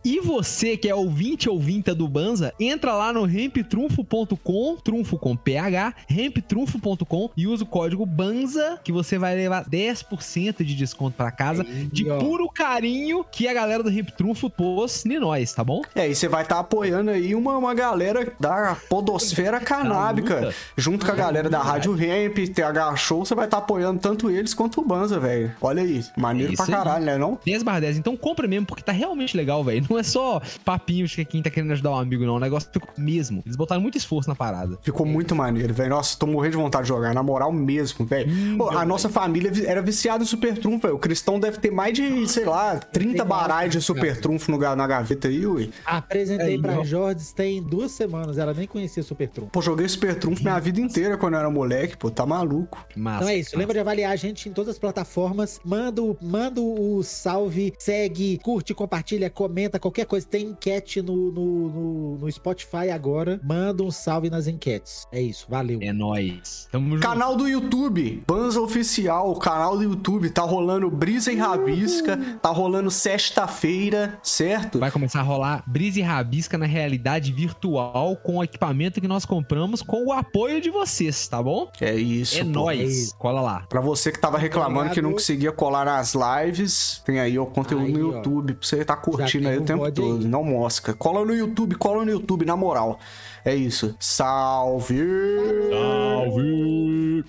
E você que é ouvinte ou vinta do Banza, entra lá no ramptrunfo.com, trunfo com PH, ramptrunfo.com e usa o código BANZA que você vai levar 10% de desconto pra casa de ó. puro carinho que a galera do Ramp Trunfo pôs em nós, tá bom? É, e você vai estar apoiando aí uma, uma galera da podosfera canábica, luta. junto com a galera da Rádio Ramp, TH Show, você vai estar apoiando tanto eles quanto o Banza, velho. Olha aí, maneiro É pra isso aí. caralho, né não? 10 barra 10, então compra mesmo, porque tá realmente legal, velho. Não é só papinhos que quem tá querendo ajudar um amigo, não. O negócio ficou mesmo. Eles botaram muito esforço na parada. Ficou muito maneiro, velho. Nossa, tô morrendo de vontade de jogar, na moral mesmo, velho. Pô, a nossa família era viciada em Super Trunfo, velho. O Cristão deve ter mais de, sei lá, 30 baralhos de Super Trunfo no, na gaveta aí, ui. Apresentei Aí, pra ó. Jorge tem duas semanas, ela nem conhecia Super Trunfo. Pô, joguei Super Trunfo minha vida inteira quando eu era moleque, pô, tá maluco. Massa. Então é isso, lembra de avaliar a gente em todas as plataformas. Manda, o- manda o salve, segue, curte, compartilha, comenta, qualquer coisa. Tem enquete no, no, no, no Spotify agora. Manda um salve nas enquetes. É isso, valeu. É nóis. Tamo junto. Canal do YouTube, Banza Oficial, canal do YouTube, tá rolando Brisa e Rabisca, tá rolando sexta-feira, certo? Vai começar a rolar brisa e rabisca na realidade virtual com o equipamento que nós compramos com o apoio de vocês, tá bom? É isso. é pô. é nóis. isso. Cola lá. Pra você que tava reclamando que não Obrigado. conseguia colar nas lives, tem aí o conteúdo Aí, no ó. YouTube pra você tá curtindo aí o tempo todo. aí. Não mosca. Cola no YouTube, cola no YouTube, na moral. É isso. Salve!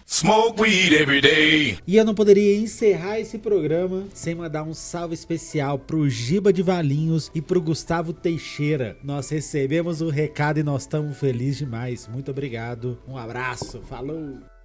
Smoke weed every day. E eu não poderia encerrar esse programa sem mandar um salve especial pro Giba de Valinhos e pro Gustavo Teixeira. Nós recebemos o recado e nós estamos felizes demais. Muito obrigado. Um abraço. Falou.